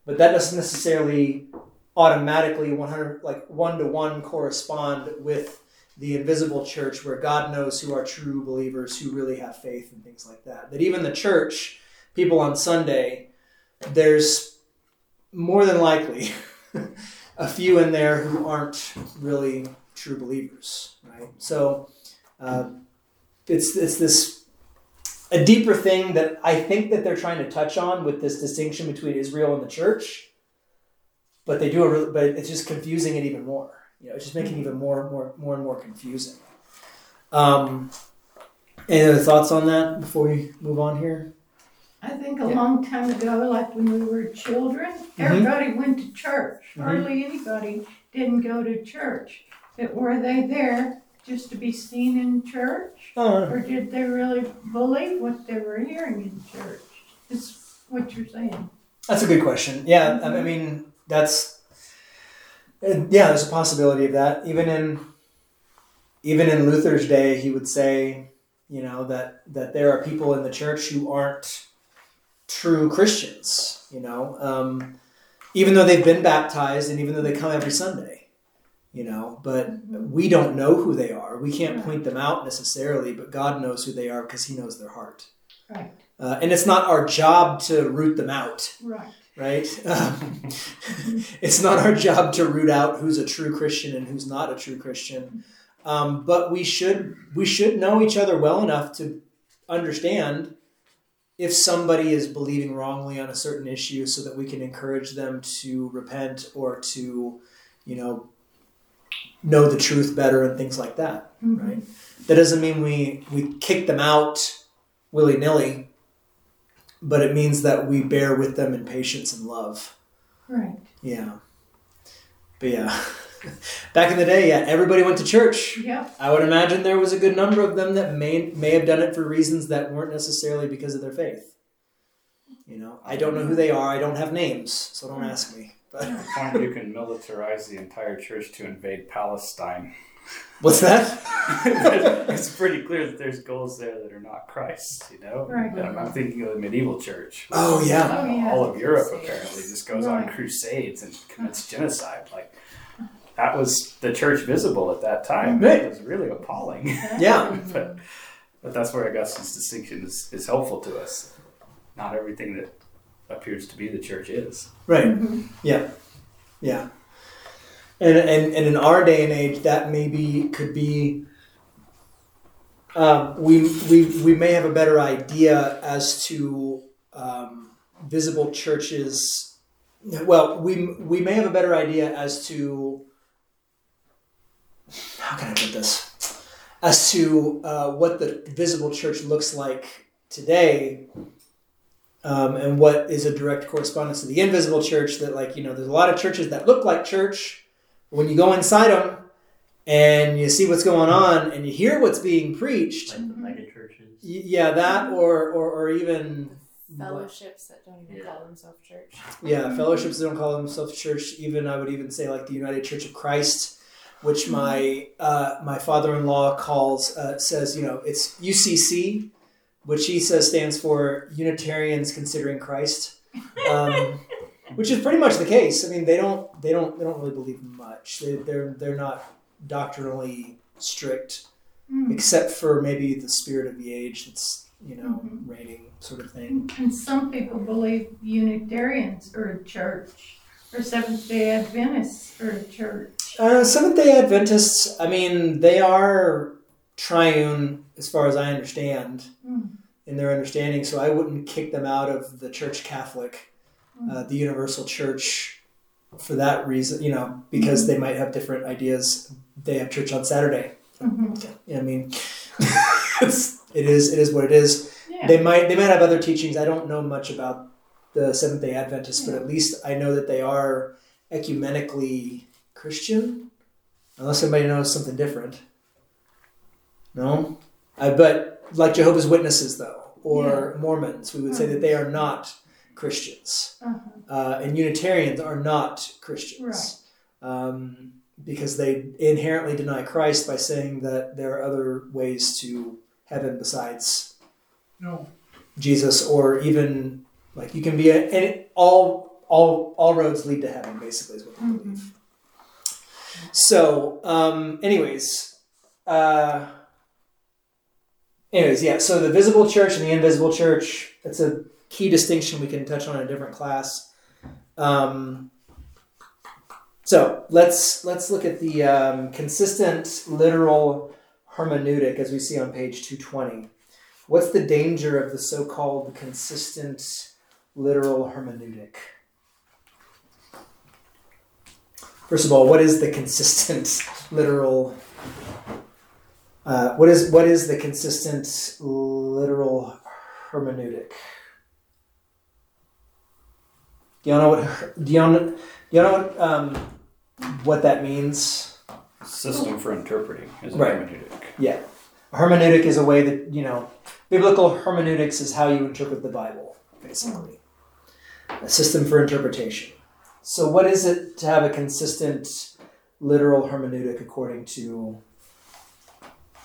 Speaker 1: but that doesn't necessarily automatically 100 like one to one correspond with the invisible church where God knows who are true believers who really have faith and things like that. That even the church, people on Sunday, there's more than likely [LAUGHS] a few in there who aren't really true believers, right? So uh, it's it's this a deeper thing that I think that they're trying to touch on with this distinction between Israel and the church, but they do a but it's just confusing it even more. You know, it's just making it even more, more, more and more confusing. Um, any other thoughts on that before we move on here?
Speaker 5: I think a
Speaker 1: Yeah.
Speaker 5: long time ago, like when we were children,
Speaker 1: Mm-hmm.
Speaker 5: everybody went to church.
Speaker 1: Mhm.
Speaker 5: Hardly anybody didn't go to church. But were they there just to be seen in church?
Speaker 1: Oh,
Speaker 5: Or did they really believe what they were hearing in church? Is what you're saying.
Speaker 1: That's a good question. Yeah, I I mean that's uh, yeah. There's a possibility of that. Even in even in Luther's day, he would say, you know, that that there are people in the church who aren't true Christians. You know, um, even though they've been baptized and even though they come every Sunday. You know, but we don't know who they are. We can't point them out necessarily, but God knows who they are because He knows their heart.
Speaker 5: Right,
Speaker 1: Uh, and it's not our job to root them out
Speaker 5: right.
Speaker 1: right? Um, [LAUGHS] it's not our job to root out who's a true Christian and who's not a true Christian, um, but we should we should know each other well enough to understand if somebody is believing wrongly on a certain issue, so that we can encourage them to repent or to, you know, know the truth better and things like that.
Speaker 5: Mhm.
Speaker 1: Right? That doesn't mean we we kick them out willy nilly but it means that we bear with them in patience and love.
Speaker 5: Right.
Speaker 1: Yeah. But yeah, [LAUGHS] back in the day, yeah, everybody went to church.
Speaker 5: Yep.
Speaker 1: I would imagine there was a good number of them that may may have done it for reasons that weren't necessarily because of their faith. You know, I don't know who they are. I don't have names, so don't ask me. But
Speaker 4: At the point you can militarize the entire church to invade Palestine. [LAUGHS]
Speaker 1: what's that? [LAUGHS]
Speaker 4: it's pretty clear that there's goals there that are not Christ, you know?
Speaker 5: Right.
Speaker 4: And I'm thinking of the medieval church.
Speaker 1: Oh yeah,
Speaker 5: Oh, yeah.
Speaker 4: All of Europe apparently just goes on crusades and commits genocide. Like, that was the church visible at that time.
Speaker 1: Right.
Speaker 4: It was really appalling. [LAUGHS]
Speaker 1: yeah,
Speaker 4: but, but that's where Augustine's distinction is, is helpful to us. Not everything that appears to be the church is.
Speaker 1: right.
Speaker 5: Mhm.
Speaker 1: Yeah, yeah. And, and and in our day and age, that maybe could be. Um, we we we may have a better idea as to um, visible churches. Well, we we may have a better idea as to how can I put this, as to uh, what the visible church looks like today um, and what is a direct correspondence to the invisible church that like you know there's a lot of churches that look like church but when you go inside them and you see what's going on and you hear what's being preached
Speaker 6: like the mega churches.
Speaker 1: y- yeah that or or, or even
Speaker 3: Fellowships that don't even
Speaker 6: Yeah.
Speaker 3: call themselves church.
Speaker 1: yeah fellowships that don't call themselves church even i would even say like the united church of christ which my uh, my father-in-law calls uh, says you know it's ucc which he says stands for unitarians considering christ um, [LAUGHS] which is pretty much the case i mean they don't they don't they don't really believe much they, they're they're not doctrinally strict
Speaker 5: Mm.
Speaker 1: except for maybe the spirit of the age that's you know
Speaker 5: Mhm.
Speaker 1: reigning sort of thing
Speaker 5: And some people believe Unitarians are a church, or Seventh day Adventists are a church.
Speaker 1: Uh, Seventh Day Adventists, I mean, they are triune as far as I understand
Speaker 5: Mm.
Speaker 1: in their understanding, so I wouldn't kick them out of the Church Catholic, uh, the Universal Church, for that reason, you know, because they might have different ideas. They have church on Saturday.
Speaker 5: Mhm.
Speaker 1: I mean, [LAUGHS] it is it is what it is.
Speaker 5: Yeah.
Speaker 1: They might they might have other teachings. I don't know much about the Seventh Day Adventists, but at least I know that they are ecumenically Christian, unless somebody knows something different. No, I but like Jehovah's Witnesses though, or Mormons, we would say that they are not Christians,
Speaker 5: Uh-huh.
Speaker 1: uh, and Unitarians are not Christians. Um, because they inherently deny Christ by saying that there are other ways to heaven besides
Speaker 2: No,
Speaker 1: Jesus, or even like you can be a, all all all roads lead to heaven. Basically, is what they
Speaker 5: Mhm.
Speaker 1: believe. So, um, anyways, uh, anyways, yeah. So the visible church and the invisible church. That's a key distinction we can touch on in a different class. Um, so let's let's look at the um, consistent literal hermeneutic as we see on page two twenty. What's the danger of the so-called consistent literal hermeneutic? First of all, what is the consistent [LAUGHS] literal? Uh, what is what is the consistent literal hermeneutic? Do y'all know what? Do y'all know, do y'all know what, um, what that means?
Speaker 4: System for interpreting is a
Speaker 1: Right.
Speaker 4: hermeneutic.
Speaker 1: Yeah, hermeneutic is a way that you know. Biblical hermeneutics is how you interpret the Bible, basically. A system for interpretation. So, what is it to have a consistent literal hermeneutic according to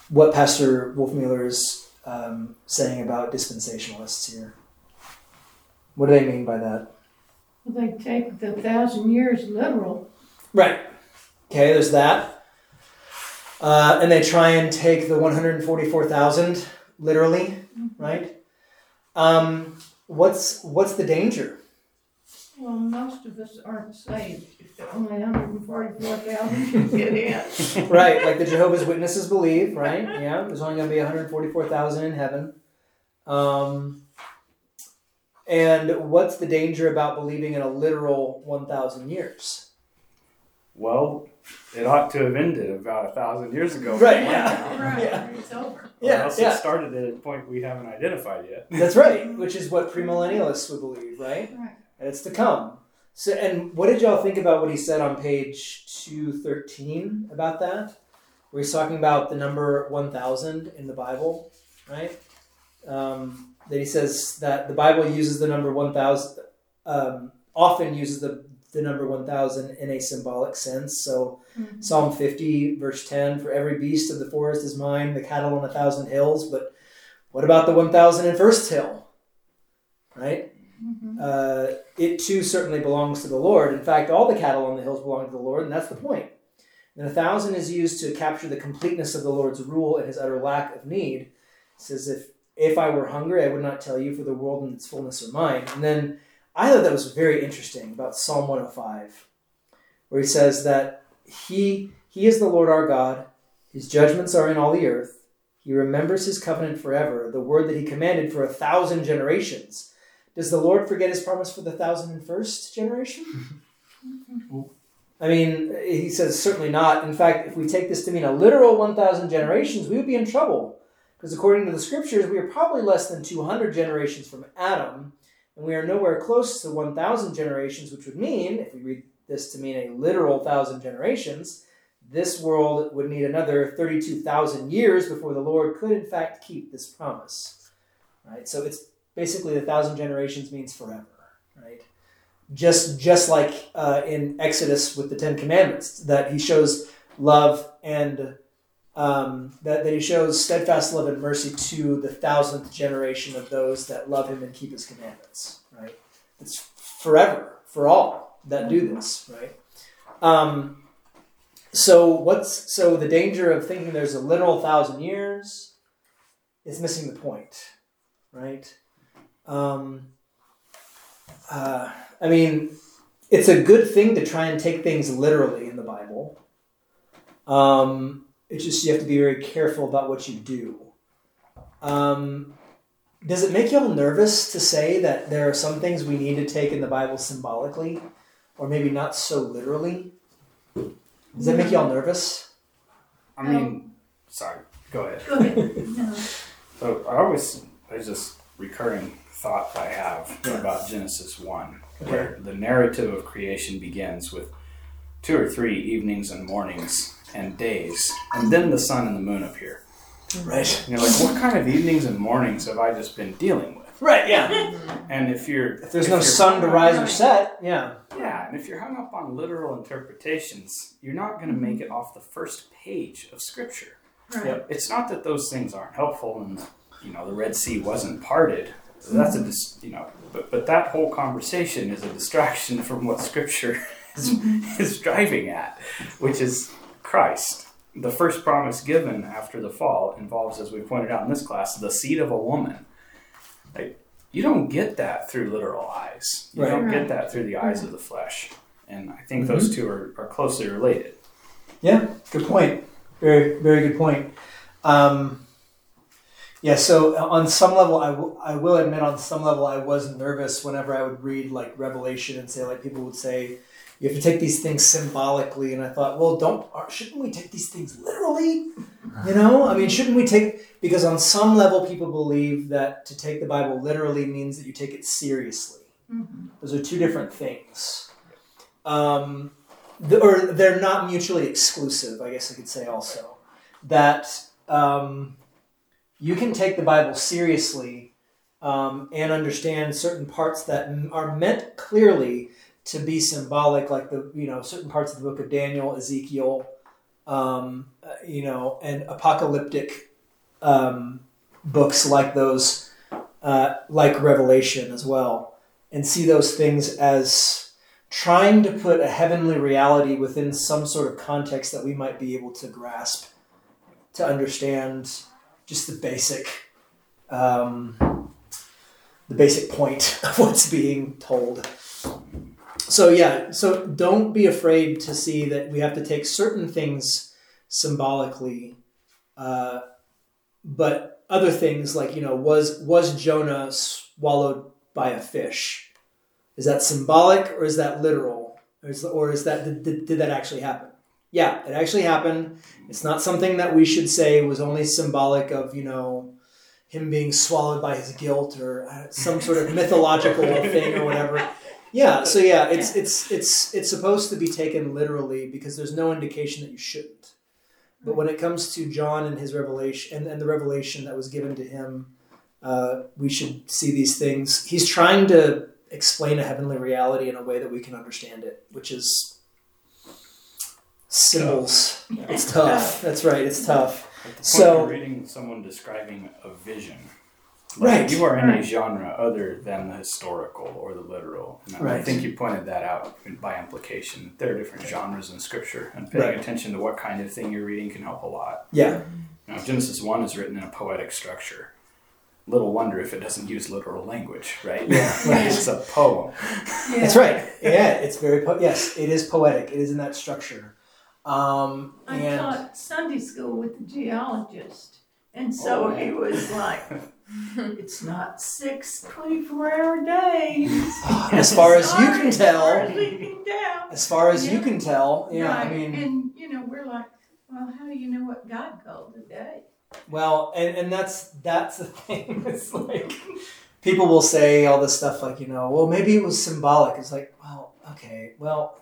Speaker 1: what Pastor Wolfmueller is um, saying about dispensationalists here? What do they mean by that?
Speaker 5: Well, they take the thousand years literal.
Speaker 1: Right. Okay, there's that. Uh, and they try and take the 144,000 literally, right? Um, what's what's the danger?
Speaker 5: Well, most of us aren't saved. If there only hundred and forty-four thousand can get in. [LAUGHS]
Speaker 1: right, like the Jehovah's Witnesses believe, right? Yeah, there's only going to be 144,000 in heaven. Um, and what's the danger about believing in a literal 1,000 years?
Speaker 4: Well, it ought to have ended about a thousand years ago.
Speaker 1: Right, yeah.
Speaker 5: Right,
Speaker 1: Yeah.
Speaker 5: it's over.
Speaker 4: Or else it started at a point we haven't identified yet.
Speaker 1: That's right, which is what premillennialists would believe, right? And it's to come. So, and what did y'all think about what he said on page two thirteen about that, where he's talking about the number one thousand in the Bible, right? Um, that he says that the Bible uses the number one thousand, um, often uses the the number one thousand in a symbolic sense. So,
Speaker 5: Mhm.
Speaker 1: Psalm fifty, verse ten: "For every beast of the forest is mine, the cattle on a thousand hills." But what about the one thousand in first hill? Right?
Speaker 5: Mhm.
Speaker 1: uh, it too certainly belongs to the Lord. In fact, all the cattle on the hills belong to the Lord, and that's the point. And a thousand is used to capture the completeness of the Lord's rule and his utter lack of need. It says, if if I were hungry, I would not tell you, for the world and its fullness are mine. And then I thought that was very interesting about Psalm 105, where he says that he he is the Lord our God, his judgments are in all the earth. He remembers his covenant forever, the word that he commanded for a thousand generations. Does the Lord forget his promise for the thousand and first generation? [LAUGHS] I mean, he says certainly not. In fact, if we take this to mean a literal 1,000 generations, we would be in trouble. Because according to the scriptures, we are probably less than 200 generations from Adam, and we are nowhere close to 1,000 generations, which would mean, if we read this to mean a literal 1,000 generations, this world would need another 32,000 years before the Lord could, in fact, keep this promise. Right? So it's basically the thousand generations means forever, right? Just just like uh, in Exodus with the Ten Commandments, that he shows love and um, that, that he shows steadfast love and mercy to the thousandth generation of those that love him and keep his commandments, right? It's forever for all that do this, right? Um, so what's so the danger of thinking there's a literal thousand years is missing the point, right? Um, uh, I mean, it's a good thing to try and take things literally in the Bible. Um, it's just you have to be very careful about what you do. Um, does it make y'all nervous to say that there are some things we need to take in the Bible symbolically, or maybe not so literally? Does that make y'all nervous?
Speaker 4: I mean, sorry, go ahead.
Speaker 5: Go ahead. [LAUGHS] No.
Speaker 4: So I always there's this recurring thought I have
Speaker 1: Yeah.
Speaker 4: about Genesis one,
Speaker 1: Okay.
Speaker 4: where the narrative of creation begins with two or three evenings and mornings and days, and then the sun and the moon appear. Mm-hmm.
Speaker 1: Right.
Speaker 4: And you're like, what kind of evenings and mornings have I just been dealing with?
Speaker 1: Right. Yeah. Mm-hmm.
Speaker 4: And if you're
Speaker 1: If there's
Speaker 4: if
Speaker 1: no sun to rise or set, yeah.
Speaker 4: yeah, and if you're hung up on literal interpretations, you're not going to make mm-hmm. it off the first page of Scripture.
Speaker 5: Right.
Speaker 1: Yep.
Speaker 4: It's not that those things aren't helpful, and you know the Red Sea wasn't parted. That's a dis- you know, but but that whole conversation is a distraction [LAUGHS] from what Scripture [LAUGHS] is, is driving at, which is Christ. The first promise given after the fall involves, as we pointed out in this class, the seed of a woman. Like you don't get that through literal eyes. You
Speaker 1: Right.
Speaker 4: don't get that through the eyes of the flesh. And I think those two are, are closely related.
Speaker 1: Yeah, good point. Very, very good point. Um, Yeah, so uh, on some level, I, w- I will admit, on some level, I was nervous whenever I would read like Revelation and say, like, people would say, you have to take these things symbolically. And I thought, well, don't, shouldn't we take these things literally? You know, I mean, shouldn't we take, because on some level, people believe that to take the Bible literally means that you take it seriously.
Speaker 5: Mhm.
Speaker 1: Those are two different things. Um, the, or they're not mutually exclusive, I guess I could say also. That um, you can take the Bible seriously um, and understand certain parts that are meant clearly to be symbolic, like the you know certain parts of the book of Daniel, Ezekiel, um, uh, you know, and apocalyptic um, books like those, uh, like Revelation as well, and see those things as trying to put a heavenly reality within some sort of context that we might be able to grasp, to understand just the basic, um, the basic point [LAUGHS] of what's being told. So yeah, so don't be afraid to see that we have to take certain things symbolically, uh, but other things like you know was was Jonah swallowed by a fish? Is that symbolic or is that literal? Or is, or is that did, did, did that actually happen? Yeah, it actually happened. It's not something that we should say was only symbolic of you know him being swallowed by his guilt or uh, some sort of mythological [LAUGHS] thing or whatever. Yeah, so yeah, it's it's it's it's supposed to be taken literally because there's no indication that you shouldn't. But when it comes to John and his revelation and, and the revelation that was given to him, uh, we should see these things. He's trying to explain a heavenly reality in a way that we can understand it, which is symbols. It's tough. That's right. It's tough.
Speaker 4: At the point
Speaker 1: So-
Speaker 4: you're reading someone describing a vision,
Speaker 1: Right.
Speaker 4: You are in a genre other than the historical or the literal. And I think you pointed that out by implication. There are different genres in scripture, and paying
Speaker 1: Right.
Speaker 4: attention to what kind of thing you're reading can help a lot.
Speaker 1: Yeah.
Speaker 4: Now, Genesis 1 is written in a poetic structure. Little wonder if it doesn't use literal language, right?
Speaker 1: Yeah, [LAUGHS] right.
Speaker 4: it's a poem.
Speaker 1: That's right. [LAUGHS] Yeah, it's very po- yes, it is poetic. It is in that structure. Um,
Speaker 5: I
Speaker 1: and
Speaker 5: taught Sunday school with the geologist, and so
Speaker 4: Oh.
Speaker 5: he was like, [LAUGHS] "It's not six 24-hour days." [LAUGHS]
Speaker 1: as far as you can
Speaker 5: As far as
Speaker 1: tell,
Speaker 5: we can tell.
Speaker 1: as far as you can tell, yeah, I
Speaker 5: Right,
Speaker 1: mean,
Speaker 5: and you know, we're like, well, how do you know what God called the day?
Speaker 1: well, and, and that's that's the [LAUGHS] thing. It's like people will say all this stuff like, you know, well, maybe it was symbolic. It's like, well, okay, well,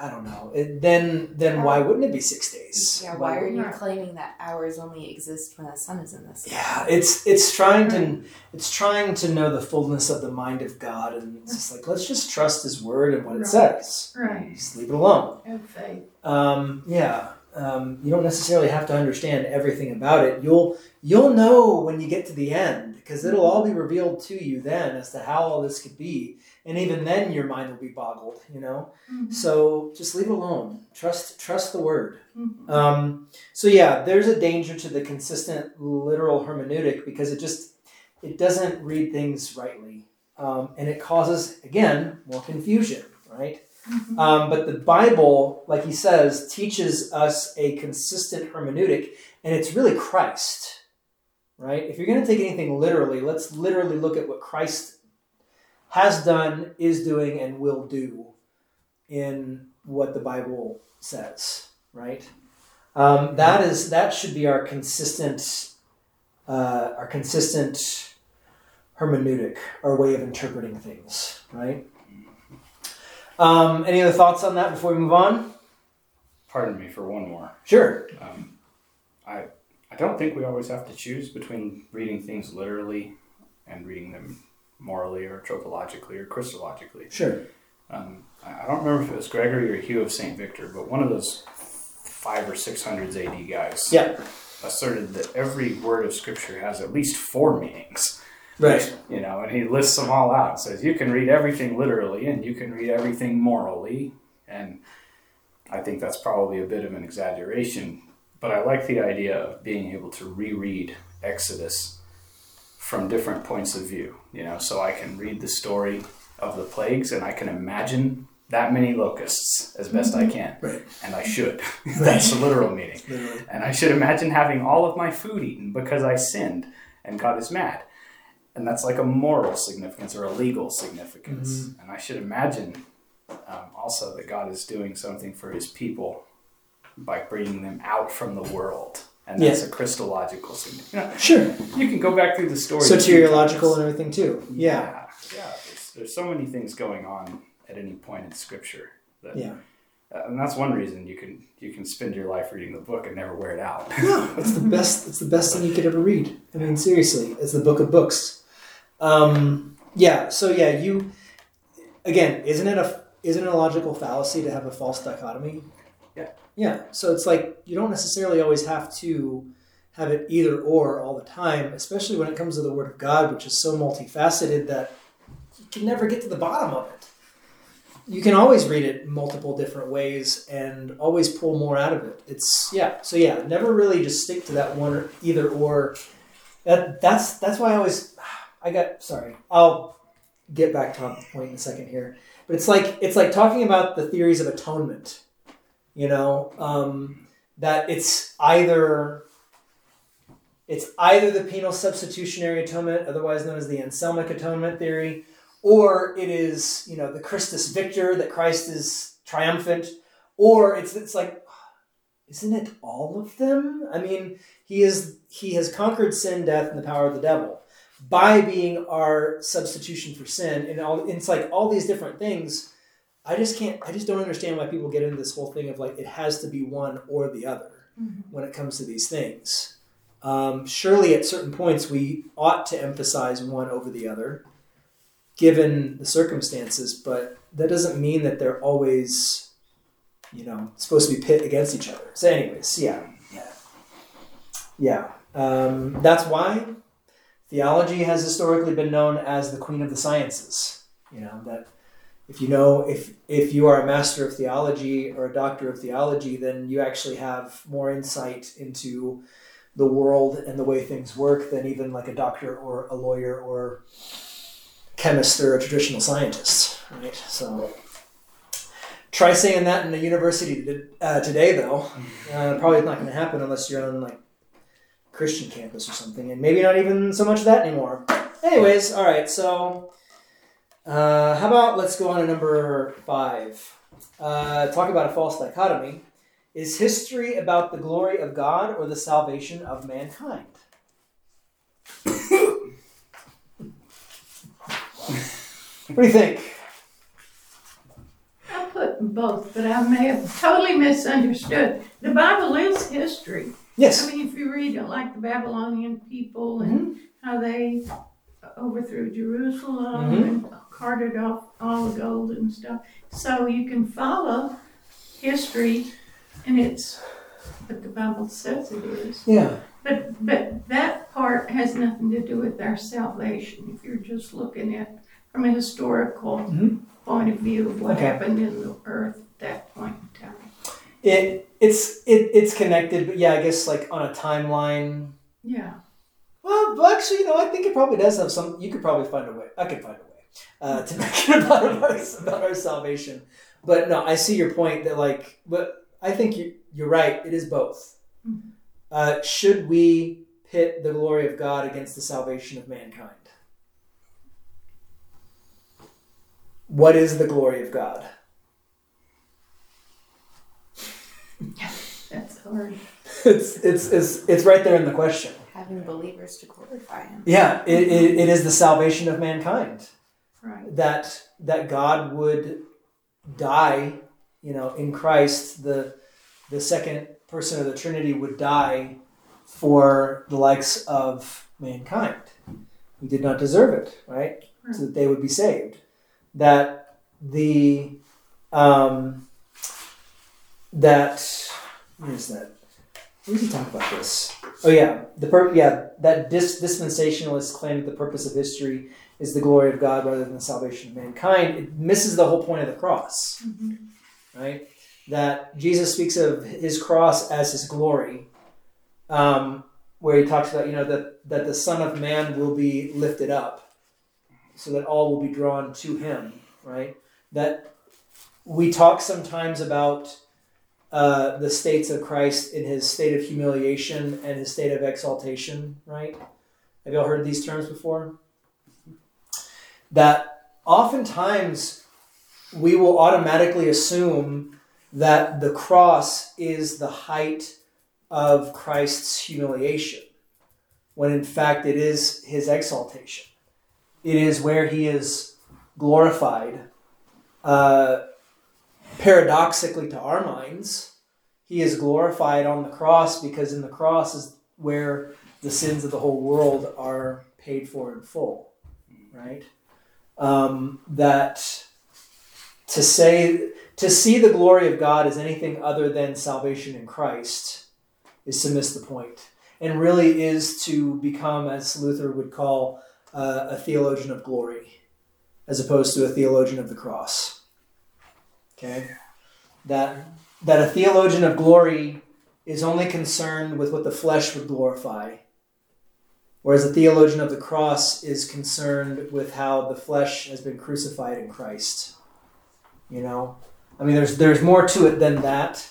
Speaker 1: I don't know. It, then then why wouldn't it be six days?
Speaker 3: Yeah, why are you
Speaker 5: Right.
Speaker 3: claiming that hours only exist when the sun is in the sky?
Speaker 1: Yeah, it's it's trying to it's trying to know the fullness of the mind of God, and it's just like let's just trust His word and what it says.
Speaker 5: Right.
Speaker 1: Just leave it alone.
Speaker 5: Have faith.
Speaker 1: Um, yeah, um, you don't necessarily have to understand everything about it. You'll you'll know when you get to the end because it'll all be revealed to you then as to how all this could be, and even then your mind will be boggled. You know,
Speaker 5: Mhm.
Speaker 1: so just leave it alone. Trust trust the word.
Speaker 5: Mhm.
Speaker 1: Um, so yeah, there's a danger to the consistent literal hermeneutic because it just it doesn't read things rightly, um, and it causes again more confusion, right?
Speaker 5: Mhm.
Speaker 1: Um, but the Bible, like he says, teaches us a consistent hermeneutic, and it's really Christ, right? If you're going to take anything literally, let's literally look at what Christ has done, is doing, and will do in what the Bible says, right? Um, that is that should be our consistent, uh, our consistent hermeneutic, our way of interpreting things, right? Um, any other thoughts on that before we move on?
Speaker 4: Pardon me for one more.
Speaker 1: Sure.
Speaker 4: Um, I I don't think we always have to choose between reading things literally and reading them morally or tropologically or Christologically.
Speaker 1: Sure.
Speaker 4: Um, I don't remember if it was Gregory or Hugh of St. Victor, but one of those five or six hundreds AD guys
Speaker 1: Yeah.
Speaker 4: asserted that every word of Scripture has at least four meanings.
Speaker 1: Right.
Speaker 4: You know, and he lists them all out. Says you can read everything literally and you can read everything morally. And I think that's probably a bit of an exaggeration. But I like the idea of being able to reread Exodus from different points of view. You know, so I can read the story of the plagues and I can imagine that many locusts as best I can.
Speaker 1: Right.
Speaker 4: And I should. [LAUGHS] [LAUGHS] That's the literal meaning.
Speaker 1: Literally.
Speaker 4: And I should imagine having all of my food eaten because I sinned and God is mad. And that's like a moral significance or a legal significance. And I should imagine um, also that God is doing something for his people by bringing them out from the world. And that's a Christological significance. You, know,
Speaker 1: Sure.
Speaker 4: you can go back through the story.
Speaker 1: Soteriological and everything too. Yeah.
Speaker 4: Yeah. Yeah. There's, there's so many things going on at any point in Scripture. That,
Speaker 1: Yeah.
Speaker 4: uh, and that's one reason you can you can spend your life reading the book and never wear it out. [LAUGHS]
Speaker 1: No, it's the best. It's the best thing you could ever read. I mean, seriously, it's the book of books. Um, yeah. So yeah, you again, isn't it a isn't it a logical fallacy to have a false dichotomy?
Speaker 4: Yeah.
Speaker 1: Yeah. So it's like you don't necessarily always have to have it either or all the time, especially when it comes to the Word of God, which is so multifaceted that you can never get to the bottom of it. You can always read it multiple different ways and always pull more out of it. It's yeah. So yeah, never really just stick to that one or either or. That that's that's why I always I got sorry. I'll get back to the point in a second here. But it's like it's like talking about the theories of atonement. You know, um, that it's either it's either the penal substitutionary atonement, otherwise known as the Anselmic atonement theory, or it is you know the Christus Victor that Christ is triumphant, or it's it's like isn't it all of them? I mean, he is he has conquered sin, death, and the power of the devil by being our substitution for sin, and all it's like all these different things. I just can't. I just don't understand why people get into this whole thing of like it has to be one or the other when it comes to these things. Um, surely, at certain points, we ought to emphasize one over the other, given the circumstances. But that doesn't mean that they're always, you know, supposed to be pit against each other. So, anyways, yeah, yeah, yeah. Um, that's why theology has historically been known as the queen of the sciences. You know that if you know if if you are a master of theology or a doctor of theology, then you actually have more insight into the world and the way things work than even like a doctor or a lawyer or chemist or a traditional scientist, right? So try saying that in a university uh, today, though. [LAUGHS] Uh, probably not going to happen unless you're on like Christian campus or something, and maybe not even so much of that anymore. Anyways, all right. So uh, how about let's go on to number five. Uh, talk about a false dichotomy. Is history about the glory of God or the salvation of mankind? what do you think?
Speaker 5: I put both, but I may have totally misunderstood. The Bible is history.
Speaker 1: Yes.
Speaker 5: I mean, if you read it like the Babylonian people and how they overthrew Jerusalem
Speaker 1: Mhm.
Speaker 5: and carted off all the gold and stuff. So you can follow history and it's what the Bible says it is.
Speaker 1: Yeah.
Speaker 5: But but that part has nothing to do with our salvation. If you're just looking at from a historical
Speaker 1: Mhm.
Speaker 5: point of view of what
Speaker 1: Okay.
Speaker 5: happened in the earth at that point in time.
Speaker 1: It it's it, it's connected, but yeah, I guess like on a timeline.
Speaker 5: Yeah.
Speaker 1: Well, well, actually, you know, I think it probably does have some. You could probably find a way. I could find a way uh, [LAUGHS] to make it about our, about our salvation. But no, I see your point that like, but I think you you're right. It is both.
Speaker 5: Mhm.
Speaker 1: Uh, should we pit the glory of God against the salvation of mankind? What is the glory of God? [LAUGHS]
Speaker 5: That's hard.
Speaker 1: It's it's it's it's right there in the question.
Speaker 3: Having believers to glorify Him.
Speaker 1: Yeah, it, it, it is the salvation of mankind.
Speaker 5: Right.
Speaker 1: that that God would die, you know, in Christ, the the second person of the Trinity would die for the likes of mankind. who did not deserve it, right? So that they would be saved. That the um, that what is that? Does he talk about this? Oh yeah, the pur- yeah that dis- dispensationalist claim that the purpose of history is the glory of God rather than the salvation of mankind. It misses the whole point of the cross,
Speaker 5: Mhm.
Speaker 1: right? That Jesus speaks of his cross as his glory, um, where he talks about you know that that the Son of Man will be lifted up, so that all will be drawn to him, right? That we talk sometimes about uh, the states of Christ in his state of humiliation and his state of exaltation, right? Have y'all heard these terms before? That oftentimes we will automatically assume that the cross is the height of Christ's humiliation, when in fact it is his exaltation. It is where he is glorified. Uh, paradoxically, to our minds, he is glorified on the cross because in the cross is where the sins of the whole world are paid for in full, right? Um, that to say to see the glory of God as anything other than salvation in Christ is to miss the point, and really is to become, as Luther would call, uh, a theologian of glory, as opposed to a theologian of the cross. Okay, that that a theologian of glory is only concerned with what the flesh would glorify, whereas a theologian of the cross is concerned with how the flesh has been crucified in Christ. You know, I mean, there's there's more to it than that,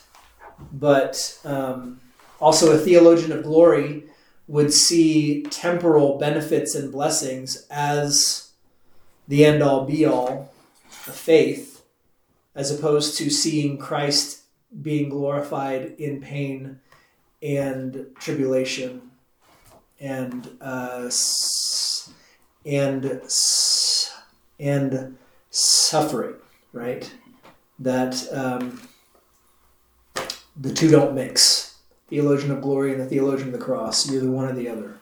Speaker 1: but um, also a theologian of glory would see temporal benefits and blessings as the end all be all of faith, as opposed to seeing Christ being glorified in pain and tribulation and uh, and and suffering, right? That um, the two don't mix. The theologian of glory and the theologian of the cross. You're the one or the other.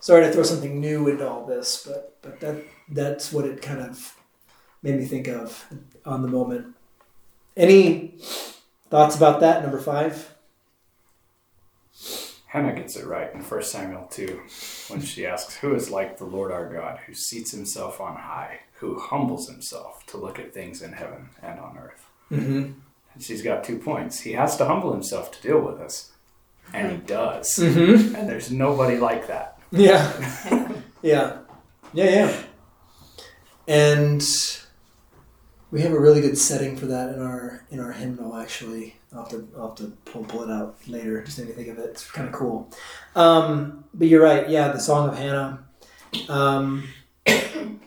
Speaker 1: Sorry to throw something new into all this, but but that that's what it kind of made me think of on the moment. Any thoughts about that? Number five.
Speaker 4: Hannah gets it right in 1 Samuel 2 when she asks, Who is like the Lord our God, who seats himself on high, who humbles himself to look at things in heaven and on earth?
Speaker 1: Mm-hmm.
Speaker 4: And she's got two points. He has to humble himself to deal with us, and he does.
Speaker 1: Mm-hmm.
Speaker 4: And there's nobody like that.
Speaker 1: Yeah. [LAUGHS] yeah. Yeah, yeah. And we have a really good setting for that in our in our hymnal actually. I'll have to, I'll have to pull, pull it out later. Just made me think of it. It's kind of cool. Um, but you're right. Yeah, the Song of Hannah. Um, [COUGHS] and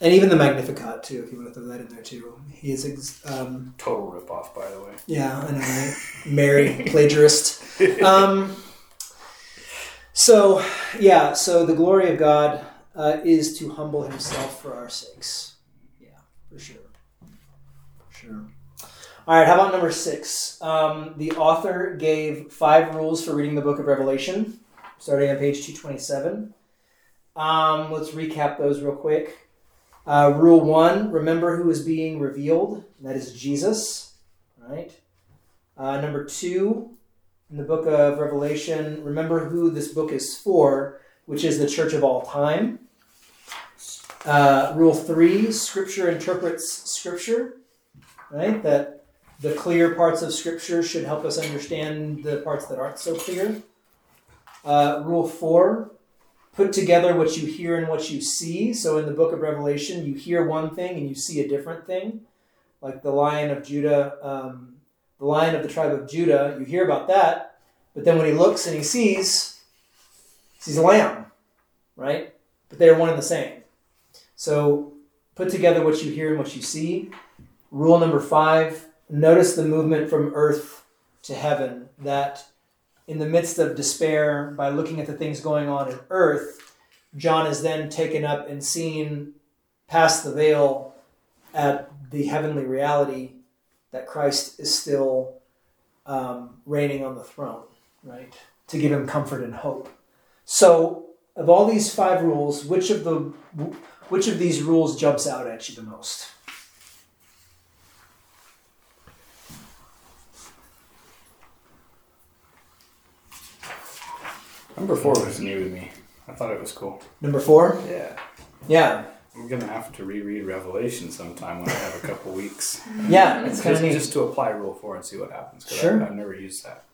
Speaker 1: even the Magnificat, too, if you want to throw that in there, too. He is, ex- um,
Speaker 4: Total ripoff, by the way.
Speaker 1: yeah, I know, right? Mary, [LAUGHS] plagiarist. Um, so, yeah, so the glory of God uh, is to humble himself for our sakes. For sure. For sure. All right, how about number six? Um, the author gave five rules for reading the book of Revelation, starting on page 227. Um, let's recap those real quick. Uh, rule one remember who is being revealed, that is Jesus. Right? Uh, number two, in the book of Revelation, remember who this book is for, which is the church of all time. Uh, rule three, scripture interprets scripture, right? That the clear parts of scripture should help us understand the parts that aren't so clear. Uh, rule four, put together what you hear and what you see. So in the book of Revelation, you hear one thing and you see a different thing. Like the lion of Judah, um, the lion of the tribe of Judah, you hear about that, but then when he looks and he sees, sees a lamb, right? But they are one and the same. So put together what you hear and what you see. Rule number five notice the movement from earth to heaven, that in the midst of despair, by looking at the things going on in earth, John is then taken up and seen past the veil at the heavenly reality that Christ is still um, reigning on the throne, right? To give him comfort and hope. So, of all these five rules, which of the which of these rules jumps out at you the most?
Speaker 4: Number four was new to me. I thought it was cool.
Speaker 1: Number four?
Speaker 4: Yeah.
Speaker 1: Yeah.
Speaker 4: I'm gonna have to reread Revelation sometime when I have a couple weeks. [LAUGHS]
Speaker 1: Yeah, it's kind
Speaker 4: just,
Speaker 1: of neat.
Speaker 4: just to apply Rule 4 and see what happens.
Speaker 1: Sure.
Speaker 4: I, I've never used that.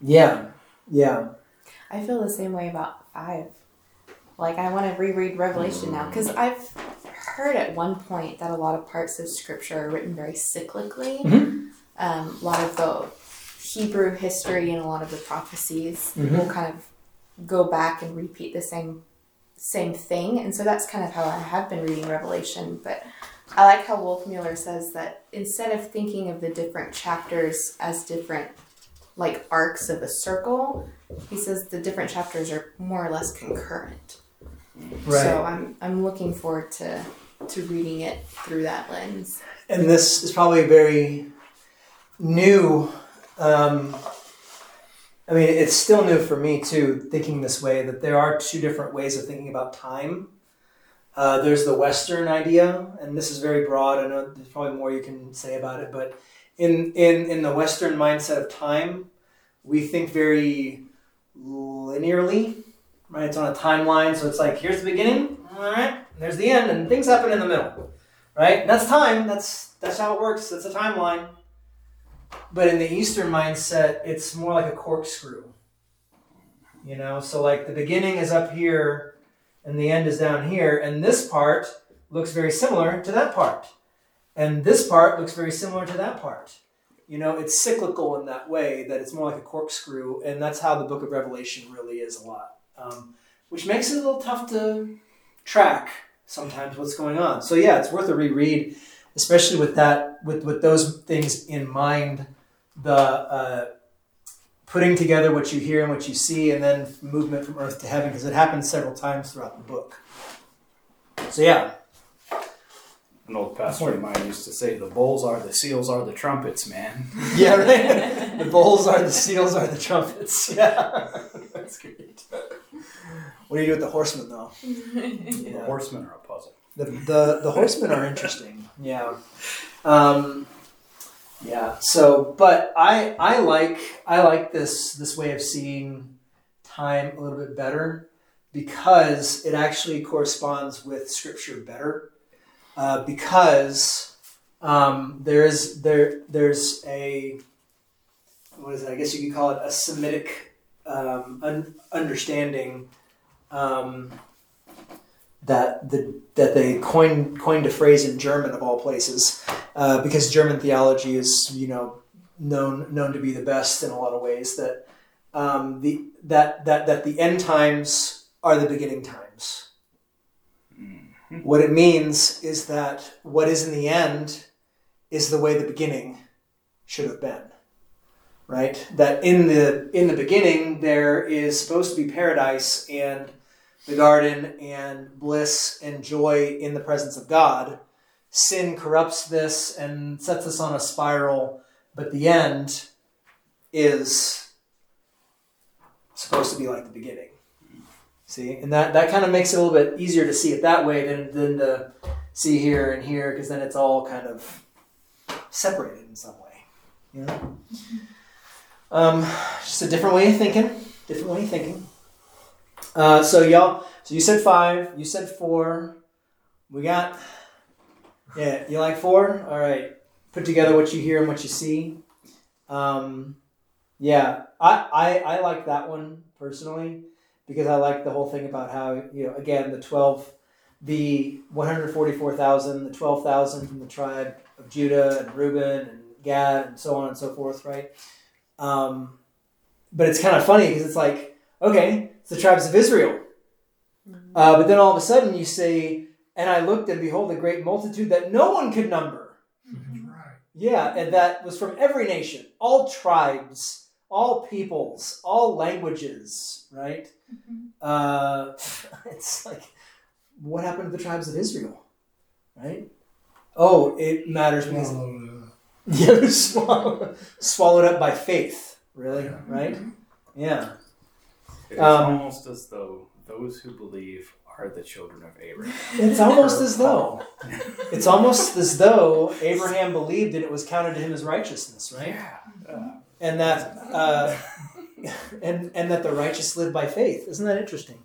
Speaker 1: Yeah. Yeah.
Speaker 3: I feel the same way about five. Like I want to reread Revelation now because I've heard at one point that a lot of parts of scripture are written very cyclically.
Speaker 1: Mhm.
Speaker 3: Um, a lot of the Hebrew history and a lot of the prophecies
Speaker 1: Mhm.
Speaker 3: will kind of go back and repeat the same same thing. And so that's kind of how I have been reading Revelation. But I like how Wolfmueller says that instead of thinking of the different chapters as different like arcs of a circle, he says the different chapters are more or less concurrent. So I'm I'm looking forward to to reading it through that lens.
Speaker 1: and this is probably very new. Um, I mean, it's still new for me too, thinking this way that there are two different ways of thinking about time. Uh, there's the Western idea, and this is very broad. I know there's probably more you can say about it, but in in in the Western mindset of time, we think very linearly, right? It's on a timeline, so it's like here's the beginning, all right, there's the end, and things happen in the middle right? And that's time. That's that's how it works. That's a timeline. But in the Eastern mindset, it's more like a corkscrew. You know, so like the beginning is up here, and the end is down here, and this part looks very similar to that part, and this part looks very similar to that part. You know, it's cyclical in that way that it's more like a corkscrew, and that's how the Book of Revelation really is a lot, um, which makes it a little tough to track sometimes what's going on. So yeah, it's worth a reread, especially with that with with those things in mind. The uh, putting together what you hear and what you see, and then movement from earth to heaven, because it happens several times throughout the book. So yeah,
Speaker 4: An old pastor of mine used to say, "The bowls are the seals are the trumpets, man." [LAUGHS]
Speaker 1: yeah, right. the bowls are the seals are the trumpets. [LAUGHS] Yeah, that's great. What do you do with the horsemen though?
Speaker 4: The horsemen are a puzzle.
Speaker 1: The, the the horsemen are interesting. Yeah. Um, yeah. So, but I I like I like this this way of seeing time a little bit better because it actually corresponds with scripture better. Uh, because um, there is there there's a what is it? I guess you could call it a Semitic um, un- understanding um, that the that they coined coined a phrase in German of all places, uh, because German theology is you know known known to be the best in a lot of ways. That um, the that that that the end times are the beginning times. What it means is that what is in the end is the way the beginning should have been. Right? That in the in the beginning there is supposed to be paradise and the garden and bliss and joy in the presence of God. Sin corrupts this and sets us on a spiral, but the end is supposed to be like the beginning. See, and that, that kind of makes it a little bit easier to see it that way than, than to see here and here, because then it's all kind of separated in some way. You know? Um, just a different way of thinking. Different way of thinking. Uh, so y'all, so you said five, you said four. We got, yeah, you like four? All right. Put together what you hear and what you see. Um, yeah, I, I, I like that one personally because I like the whole thing about how, you know, again, the 12, the 144,000, the 12,000 from the tribe of Judah and Reuben and Gad and so on and so forth, right? Um, but it's kind of funny because it's like, okay, it's the tribes of Israel. Uh, but then all of a sudden you say, and I looked and behold a great multitude that no one could number.
Speaker 2: That's right.
Speaker 1: Yeah, and that was from every nation, all tribes, all peoples, all languages, right? Uh, [LAUGHS] it's like, what happened to the tribes of Israel, right? Oh, it matters because
Speaker 2: Swallowed, [LAUGHS]
Speaker 1: yeah, they're swallowed, swallowed up by faith, really,
Speaker 2: Yeah.
Speaker 1: right? Yeah.
Speaker 4: It is
Speaker 1: Um,
Speaker 4: almost as though those who believe are the children of Abraham.
Speaker 1: It's almost as though [LAUGHS] it's almost as though Abraham believed and it was counted to him as righteousness, right?
Speaker 4: Uh,
Speaker 1: And that uh, [LAUGHS] and and that the righteous live by faith. Isn't that interesting?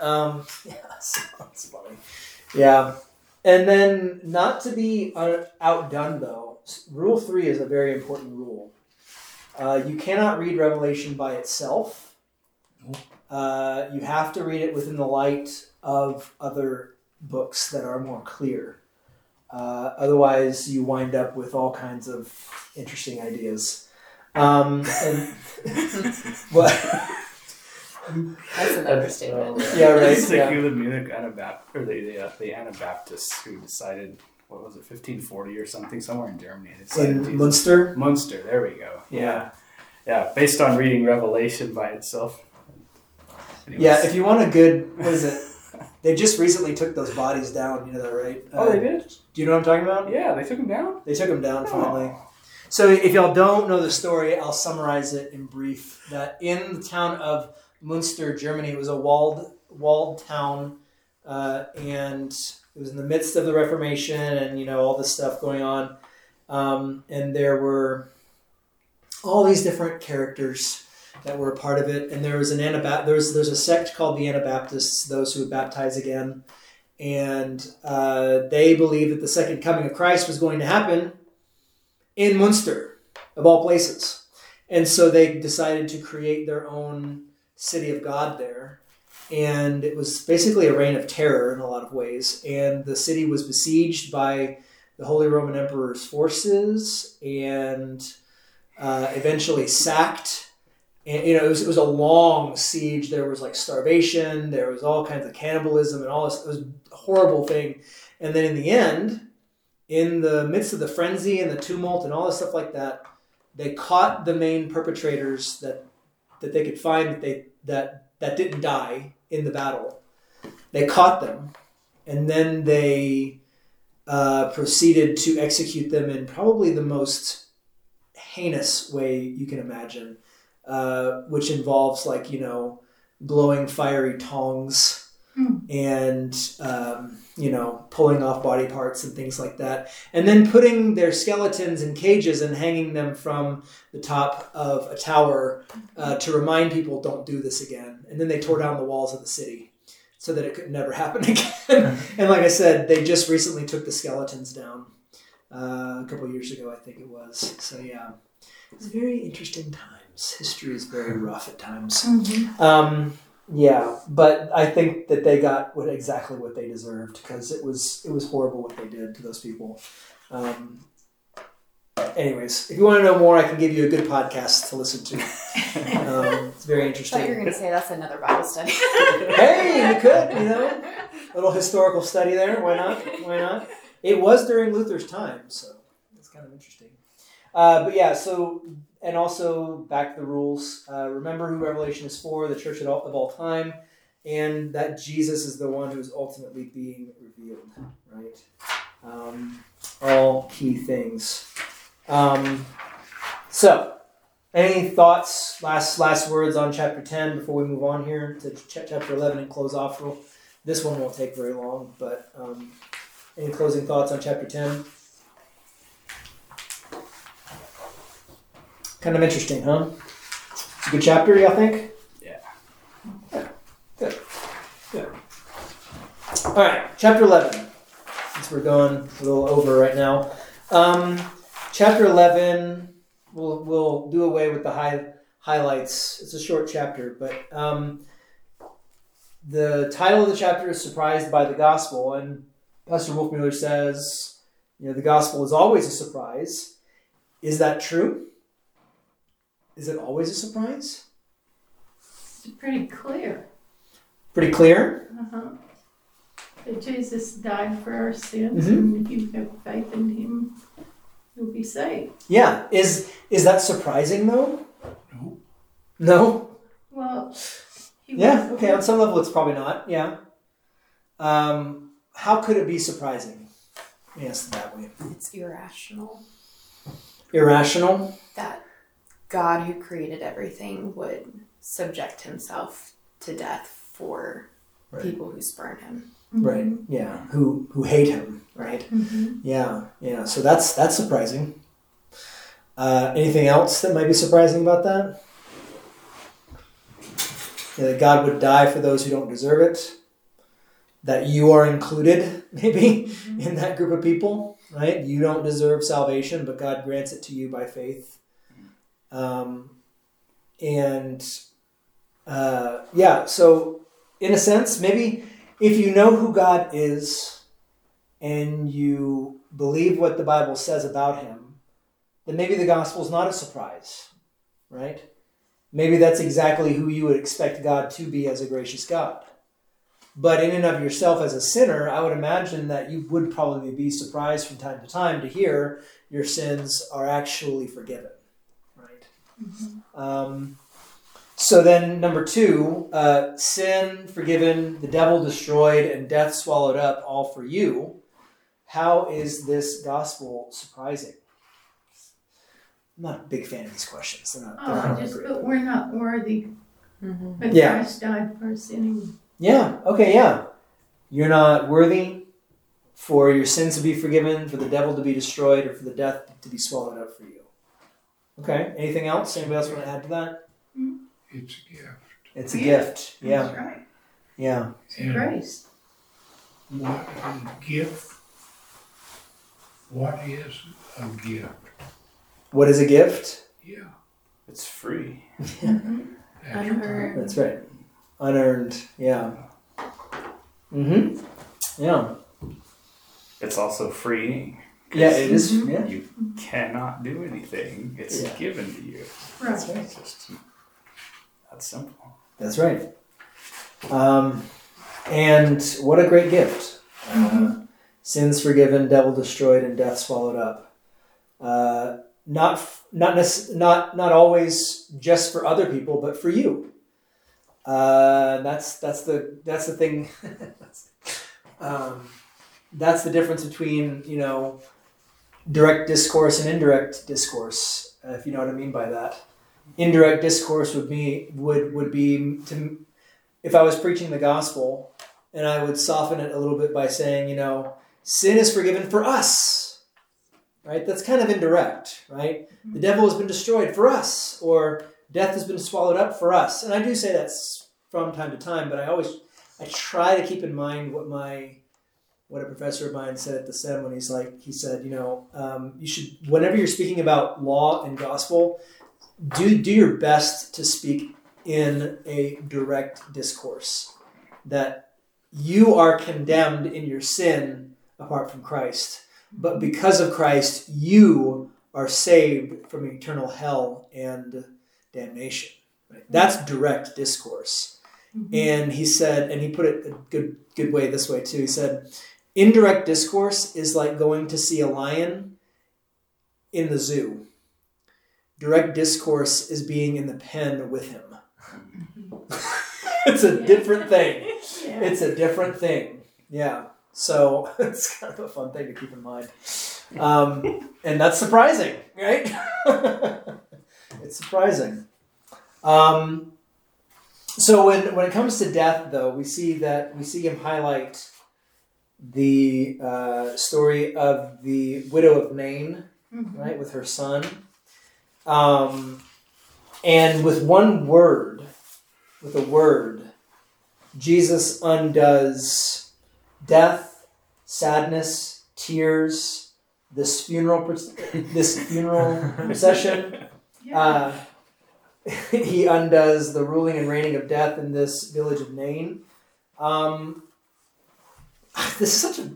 Speaker 1: Um, [LAUGHS] yeah, [LAUGHS] sounds funny. Yeah, and then not to be uh, outdone though. Rule three is a very important rule. Uh, you cannot read Revelation by itself. Uh, you have to read it within the light of other books that are more clear. Uh, otherwise, you wind up with all kinds of interesting ideas. Um, and [LAUGHS] what?
Speaker 3: That's an understatement. [LAUGHS]
Speaker 1: Yeah, right.
Speaker 4: It's like
Speaker 1: Yeah.
Speaker 4: you the Munich Anabaptists, or the, the, uh, the Anabaptists who decided, what was it, 1540 or something, somewhere in Germany. They
Speaker 1: In
Speaker 4: to-
Speaker 1: Munster.
Speaker 4: Munster, there we go.
Speaker 1: Yeah.
Speaker 4: Yeah, based on reading Revelation by itself. Anyways.
Speaker 1: Yeah, if you want a good, what is it? They just recently took those bodies down. You know that, right?
Speaker 4: oh,
Speaker 1: Uh,
Speaker 4: they did?
Speaker 1: Do you know what I'm talking about?
Speaker 4: Yeah, they took them down?
Speaker 1: They took them down finally. So if y'all don't know the story, I'll summarize it in brief. That in the town of Munster, Germany, it was a walled walled town, uh, and it was in the midst of the Reformation, and you know all this stuff going on, um, and there were all these different characters that were a part of it, and there was an Anabaptist. There's there's a sect called the Anabaptists, those who would baptize again, and uh, they believed that the second coming of Christ was going to happen in Munster, of all places. And so they decided to create their own city of God there. And it was basically a reign of terror in a lot of ways. And the city was besieged by the Holy Roman Emperor's forces and uh, eventually sacked. And, you know, it was, it was a long siege. There was like starvation, there was all kinds of cannibalism and all this. It was a horrible thing. And then in the end, in the midst of the frenzy and the tumult and all this stuff like that, they caught the main perpetrators that that they could find that they that that didn't die in the battle. They caught them, and then they uh, proceeded to execute them in probably the most heinous way you can imagine, uh, which involves like you know glowing fiery tongs
Speaker 5: Hmm.
Speaker 1: and um, you know pulling off body parts and things like that. And then putting their skeletons in cages and hanging them from the top of a tower uh, to remind people don't do this again. And then they tore down the walls of the city so that it could never [LAUGHS] happen again. [LAUGHS] And like i said they just recently took the skeletons down uh, a couple years ago i think it was. So yeah. It's very interesting times. History is very rough at times. Um, yeah, but I think that they got what exactly what they deserved because it was it was horrible what they did to those people. Um, anyways, if you want to know more, I can give you a good podcast to listen to. [LAUGHS] Um, it's very
Speaker 3: I thought you were
Speaker 1: interesting.
Speaker 3: going to say that's another Bible study. [LAUGHS]
Speaker 1: hey, you could, you know, a little historical study there. Why not? Why not? It was during Luther's time, so it's kind of interesting. Uh, but yeah, so and also back the rules. Uh, remember who Revelation is for, the church all, of all time, and that Jesus is the one who is ultimately being revealed, right? Um, all key things. Um, so, any thoughts, last last words on chapter 10 before we move on here to ch- chapter 11 and close off? This one won't take very long, but um, any closing thoughts on chapter 10? Kind of interesting, huh? It's a good chapter, y'all think?
Speaker 4: Yeah.
Speaker 1: Yeah. Good. Good. All right, chapter 11. Since we're going a little over right now. Um, chapter 11, we'll, we'll do away with the high, highlights. It's a short chapter, but um, the title of the chapter is Surprised by the Gospel. And Pastor Wolfmueller says, you know, the gospel is always a surprise. Is that true? Is it always a surprise?
Speaker 5: It's pretty clear.
Speaker 1: Pretty clear.
Speaker 5: Uh-huh. That Jesus died for our sins,
Speaker 1: Mhm.
Speaker 5: and if you have faith in Him, you'll be saved.
Speaker 1: Yeah. Is is that surprising though?
Speaker 2: No.
Speaker 1: No.
Speaker 5: Well, he
Speaker 1: Yeah.
Speaker 5: was-
Speaker 1: Okay. On some level, it's probably not. Yeah. Um, how could it be surprising? Let me ask it that way.
Speaker 3: it's irrational
Speaker 1: Irrational.
Speaker 3: that God, who created everything, would subject himself to death for
Speaker 1: Right.
Speaker 3: people who spurn him.
Speaker 1: Right. Yeah. Who who hate him. Right.
Speaker 5: Mhm.
Speaker 1: Yeah. Yeah. So that's that's surprising. Uh, anything else that might be surprising about that? Yeah, that God would die for those who don't deserve it. That you are included, [LAUGHS] maybe, in that group of people, right? You don't deserve salvation, but God grants it to you by faith. Um, and uh, yeah, so in a sense, maybe if you know who God is and you believe what the Bible says about him, then maybe the gospel is not a surprise, right? Maybe that's exactly who you would expect God to be as a gracious God. But in and of yourself as a sinner, I would imagine that you would probably be surprised from time to time to hear your sins are actually forgiven, right? Um, so then, number two, uh, sin forgiven, the devil destroyed, and death swallowed up, all for you. How is this gospel surprising? I'm not a big fan of these questions. They're not, they're
Speaker 5: Oh,
Speaker 1: not
Speaker 5: just,
Speaker 1: great.
Speaker 5: but we're not worthy,
Speaker 3: Mm-hmm.
Speaker 5: but
Speaker 1: Yeah.
Speaker 5: Christ died for us anyway.
Speaker 1: Yeah, okay, yeah. You're not worthy for your sins to be forgiven, for the devil to be destroyed, or for the death to be swallowed up for you. Okay, anything else? Anybody else want to add to that?
Speaker 2: It's a gift.
Speaker 1: It's a
Speaker 5: Yeah.
Speaker 1: gift. Yeah,
Speaker 5: That's right.
Speaker 1: yeah.
Speaker 2: And
Speaker 5: Grace.
Speaker 2: what a gift. What is a gift?
Speaker 1: What is a gift?
Speaker 2: Yeah.
Speaker 4: It's free.
Speaker 2: That's [LAUGHS]
Speaker 3: Unearned.
Speaker 1: That's right. Unearned. Yeah. Mm-hmm. Yeah.
Speaker 4: It's also freeing.
Speaker 1: Yeah, it is. Yeah.
Speaker 4: You cannot do anything. It's
Speaker 1: Yeah.
Speaker 4: given to you.
Speaker 1: That's
Speaker 5: Right.
Speaker 1: right.
Speaker 4: It's just that's simple.
Speaker 1: That's right. Um, and what a great gift. Uh, sins forgiven, devil destroyed, and death swallowed up. Uh, not not nec- not not always just for other people, but for you. Uh, that's that's the that's the thing. [LAUGHS] um, that's the difference between you know direct discourse and indirect discourse. Uh, if you know what I mean by that indirect discourse would be would would be to if I was preaching the gospel and I would soften it a little bit by saying, you know, sin is forgiven for us. Right? That's kind of indirect, right? The devil has been destroyed for us or death has been swallowed up for us. And I do say that from time to time, but I always I try to keep in mind what my what a professor of mine said at the SEM when he's like he said, you know, um, you should whenever you're speaking about law and gospel, do do your best to speak in a direct discourse that you are condemned in your sin apart from Christ. But because of Christ you are saved from eternal hell and damnation. Right? that's direct discourse. And he said and he put it a good good way this way too. He said indirect discourse is like going to see a lion in the zoo direct discourse is being in the pen with him. [LAUGHS] it's a different thing.
Speaker 5: Yeah.
Speaker 1: It's a different thing. Yeah. So [LAUGHS] it's kind of a fun thing to keep in mind. Um, and that's surprising, right? [LAUGHS] it's surprising. Um, so when, when it comes to death, though, we see that we see him highlight the uh, story of the widow of Nain,
Speaker 5: Mhm.
Speaker 1: right, with her son. Um, and with one word, with a word, Jesus undoes death, sadness, tears, this funeral, [LAUGHS] this funeral [LAUGHS] procession.
Speaker 5: Yeah.
Speaker 1: Uh, [LAUGHS] he undoes the ruling and reigning of death in this village of Nain. Um, [LAUGHS] this is such a.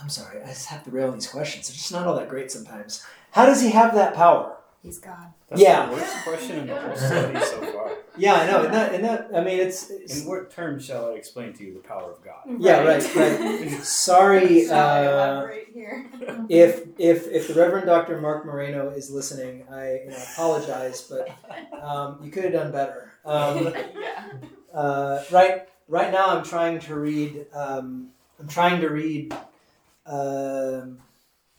Speaker 1: I'm sorry, I just have to rail on these questions. They're just not all that great sometimes. How does he have that power?
Speaker 3: He's God.
Speaker 4: That's
Speaker 1: Yeah.
Speaker 4: the worst question in the whole study so far.
Speaker 1: Yeah, I know. And that, and that, I mean, it's, it's
Speaker 4: In what terms shall I explain to you the power of God?
Speaker 1: yeah, right, right. [LAUGHS] Sorry, uh,
Speaker 3: here. [LAUGHS]
Speaker 1: if if if the Reverend Dr. Mark Moreno is listening, I you know, apologize, but um, you could have done better. Um,
Speaker 3: yeah.
Speaker 1: uh, right right now, I'm trying to read. Um, I'm trying to read um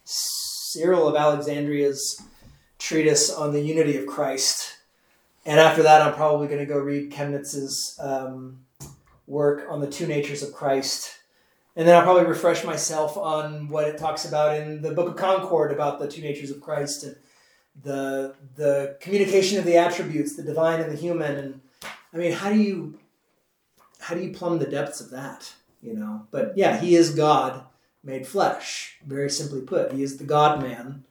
Speaker 1: Cyril of Alexandria's treatise on the unity of Christ, and after that, I'm probably going to go read Chemnitz's um, work on the two natures of Christ. And then I'll probably refresh myself on what it talks about in the Book of Concord about the two natures of Christ and the the communication of the attributes, the divine and the human. And I mean, how do you how do you plumb the depths of that? You know, but yeah, he is God made flesh. Very simply put, he is the God Man,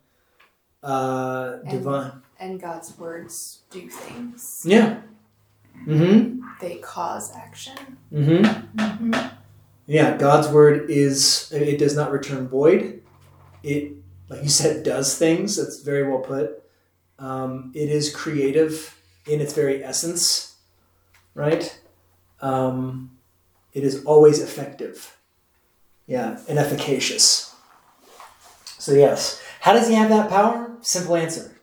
Speaker 1: uh,
Speaker 3: And-
Speaker 1: divine.
Speaker 3: And God's words do things.
Speaker 1: Yeah. Mm-hmm.
Speaker 3: They cause action.
Speaker 1: Mm-hmm.
Speaker 5: mm-hmm.
Speaker 1: Yeah, God's word is it does not return void. It, like you said, does things. That's very well put. Um, it is creative in its very essence, right? Um, it is always effective. Yeah, and efficacious. So yes, how does he have that power? Simple answer.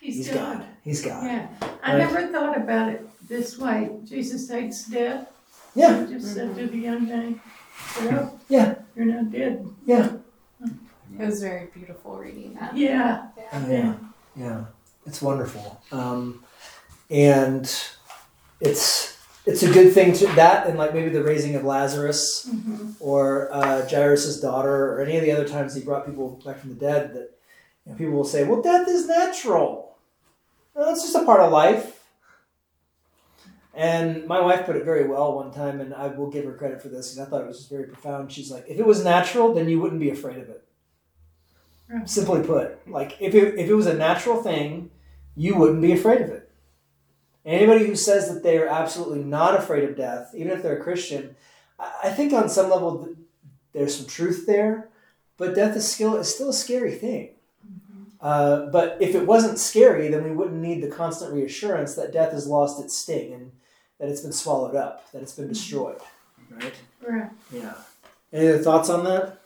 Speaker 5: He's,
Speaker 1: He's
Speaker 5: God.
Speaker 1: God. He's God.
Speaker 5: Yeah. I
Speaker 1: Right.
Speaker 5: never thought about it this way. Jesus hates death.
Speaker 1: Yeah.
Speaker 5: He just said to the young man, Well,
Speaker 1: Yeah.
Speaker 5: you're not dead.
Speaker 1: Yeah.
Speaker 3: It was very beautiful reading that.
Speaker 5: Yeah.
Speaker 1: Oh, yeah, yeah, it's wonderful, um, and it's it's a good thing to that, and like maybe the raising of Lazarus
Speaker 5: hmm
Speaker 1: or uh, Jairus' daughter, or any of the other times he brought people back from the dead. That you know, people will say, "Well, death is natural. Well, it's just a part of life." And my wife put it very well one time, and I will give her credit for this because I thought it was just very profound. She's like, "If it was natural, then you wouldn't be afraid of it."
Speaker 5: Right.
Speaker 1: Simply put, like if it, if it was a natural thing, you wouldn't be afraid of it. Anybody who says that they are absolutely not afraid of death, even if they're a Christian, I I think on some level there's some truth there, but death is still is still a scary thing. Uh, but if it wasn't scary, then we wouldn't need the constant reassurance that death has lost its sting and that it's been swallowed up, that it's been destroyed. Right?
Speaker 5: Right.
Speaker 1: Yeah. Any other thoughts on that?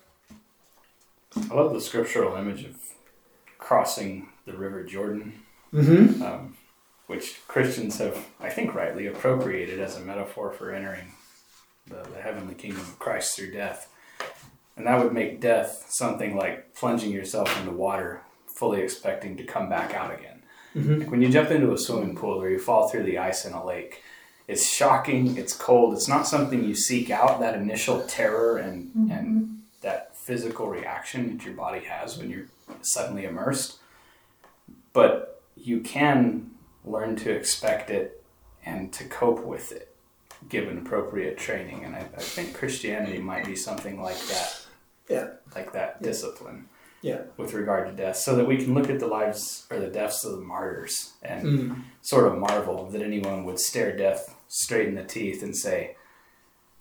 Speaker 4: I love the scriptural image of crossing the River Jordan,
Speaker 1: Mm-hmm.
Speaker 4: um, which Christians have, I think, rightly appropriated as a metaphor for entering the, the heavenly kingdom of Christ through death. And that would make death something like plunging yourself into water, fully expecting to come back out again.
Speaker 1: Mhm.
Speaker 4: Like when you jump into a swimming pool or you fall through the ice in a lake, it's shocking, it's cold, it's not something you seek out, that initial terror and, and that physical reaction that your body has when you're suddenly immersed. But you can learn to expect it and to cope with it given appropriate training. And I, I think Christianity might be something like that.
Speaker 1: Yeah.
Speaker 4: Like that discipline.
Speaker 1: Yeah.
Speaker 4: With regard to death, so that we can look at the lives or the deaths of the martyrs and
Speaker 1: Mm.
Speaker 4: sort of marvel that anyone would stare death straight in the teeth and say,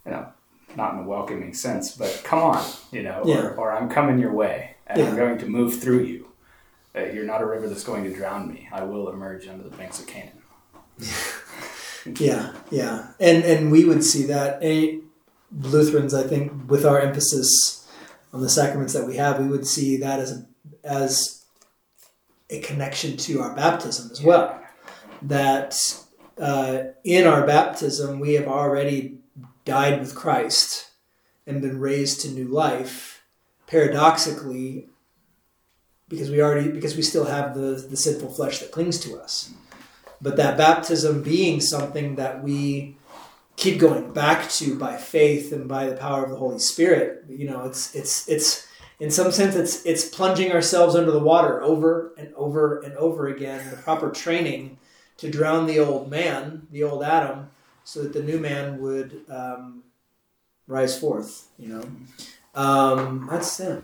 Speaker 4: you know, not in a welcoming sense, but come on, you know,
Speaker 1: Yeah.
Speaker 4: or, or I'm coming your way and I'm going to move through you. Uh, you're not a river that's going to drown me. I will emerge under the banks of Canaan. [LAUGHS]
Speaker 1: Yeah, yeah, and and we would see that. And Lutherans, I think, with our emphasis on the sacraments that we have, we would see that as a, as a connection to our baptism as well. That uh, in our baptism we have already died with Christ and been raised to new life. Paradoxically, because we already because we still have the the sinful flesh that clings to us but that baptism being something that we keep going back to by faith and by the power of the Holy Spirit, you know, it's it's it's in some sense it's it's plunging ourselves under the water over and over and over again, the proper training to drown the old man, the old Adam, so that the new man would um, rise forth. You know, um, that's it.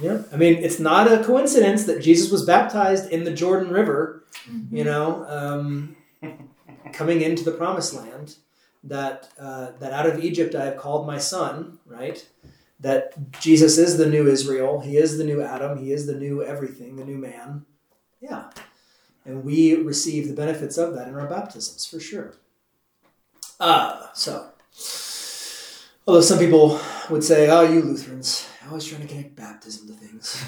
Speaker 1: Yeah, I mean, it's not a coincidence that Jesus was baptized in the Jordan River you know, um, coming into the promised land, that uh, that out of Egypt I have called my son, right? That Jesus is the new Israel, he is the new Adam, he is the new everything, the new man. Yeah. And we receive the benefits of that in our baptisms, for sure. Uh, so, although some people would say, oh, you Lutherans, always trying to connect baptism to things.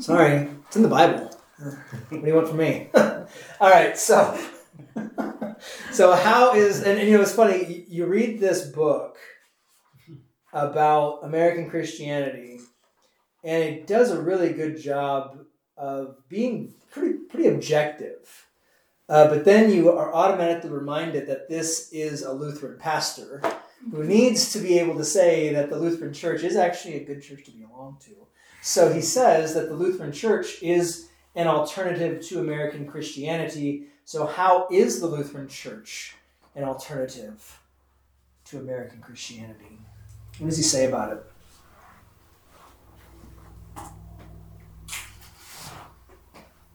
Speaker 1: [LAUGHS] Sorry, it's in the Bible. What do you want from me? [LAUGHS] All right, so [LAUGHS] so how is and, and you know it's funny you, you read this book about American Christianity, and it does a really good job of being pretty pretty objective. Uh, but then you are automatically reminded that this is a Lutheran pastor who needs to be able to say that the Lutheran Church is actually a good church to belong to. So he says that the Lutheran Church is an alternative to American Christianity. So, how is the Lutheran Church an alternative to American Christianity? What does he say about it?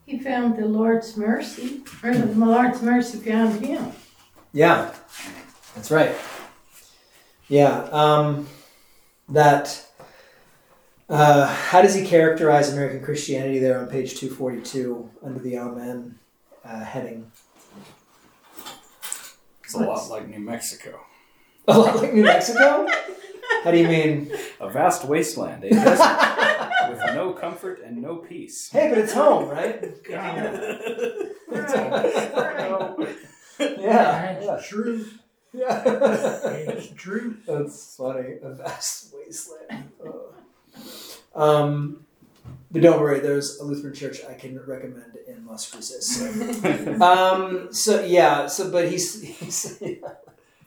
Speaker 5: He found the Lord's mercy, or the Lord's mercy found him.
Speaker 1: Yeah, that's right. Yeah. Um, that uh, how does he characterize American Christianity there on page 242 under the Amen uh, heading?
Speaker 4: It's a lot like New Mexico. [LAUGHS]
Speaker 1: A lot like New Mexico? How do you mean?
Speaker 4: A vast wasteland, a desert, with no comfort and no peace.
Speaker 1: Hey, but it's home, right? [LAUGHS]
Speaker 5: Right, right.
Speaker 1: Yeah.
Speaker 2: That's true.
Speaker 1: Yeah.
Speaker 2: It's true.
Speaker 1: That's funny. A vast wasteland. Oh. Um, but don't worry, there's a Lutheran church I can recommend in Las Cruces. So. [LAUGHS] um, so yeah, so but he's he's yeah,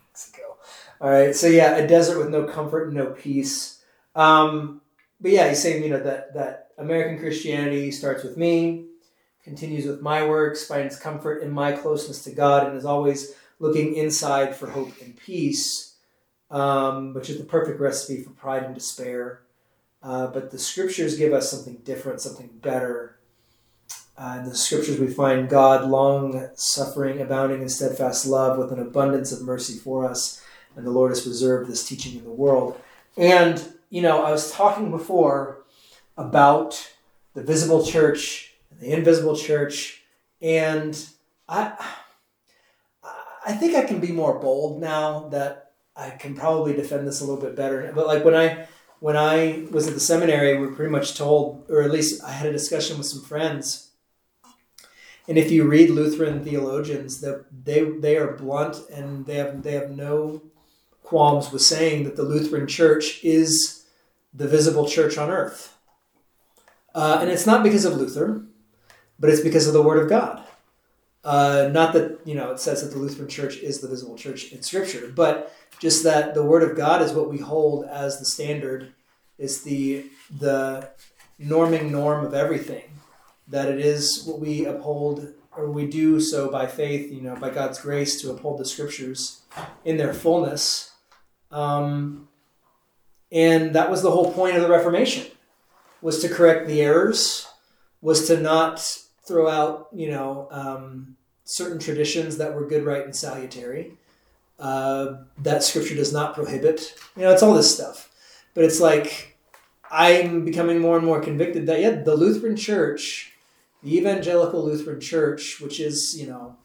Speaker 1: Mexico. All right, so yeah, a desert with no comfort and no peace. Um, but yeah, he's saying you know that that American Christianity starts with me, continues with my works, finds comfort in my closeness to God, and is always looking inside for hope and peace, um, which is the perfect recipe for pride and despair. Uh, but the scriptures give us something different, something better. Uh, in the scriptures, we find God long suffering, abounding in steadfast love, with an abundance of mercy for us, and the Lord has preserved this teaching in the world. And you know, I was talking before about the visible church and the invisible church, and I, I think I can be more bold now that I can probably defend this a little bit better. But like when I when I was at the seminary, we were pretty much told, or at least I had a discussion with some friends. And if you read Lutheran theologians, that they they are blunt and they have they have no qualms with saying that the Lutheran Church is the visible church on earth. Uh, and it's not because of Luther, but it's because of the Word of God. Uh, not that you know it says that the Lutheran Church is the visible church in Scripture, but just that the Word of God is what we hold as the standard, is the the norming norm of everything. That it is what we uphold, or we do so by faith, you know, by God's grace to uphold the Scriptures in their fullness. Um, and that was the whole point of the Reformation, was to correct the errors, was to not throw out, you know, um, certain traditions that were good, right, and salutary. Uh, that Scripture does not prohibit. You know, it's all this stuff. But it's like I'm becoming more and more convicted that yeah, the Lutheran Church, the Evangelical Lutheran Church, which is you know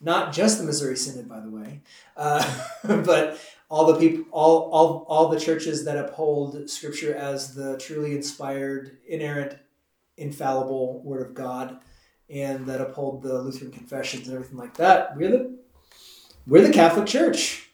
Speaker 1: not just the Missouri Synod, by the way, uh, [LAUGHS] but all the people, all, all, all the churches that uphold Scripture as the truly inspired, inerrant, infallible Word of God, and that uphold the Lutheran confessions and everything like that. We're the we're the Catholic Church,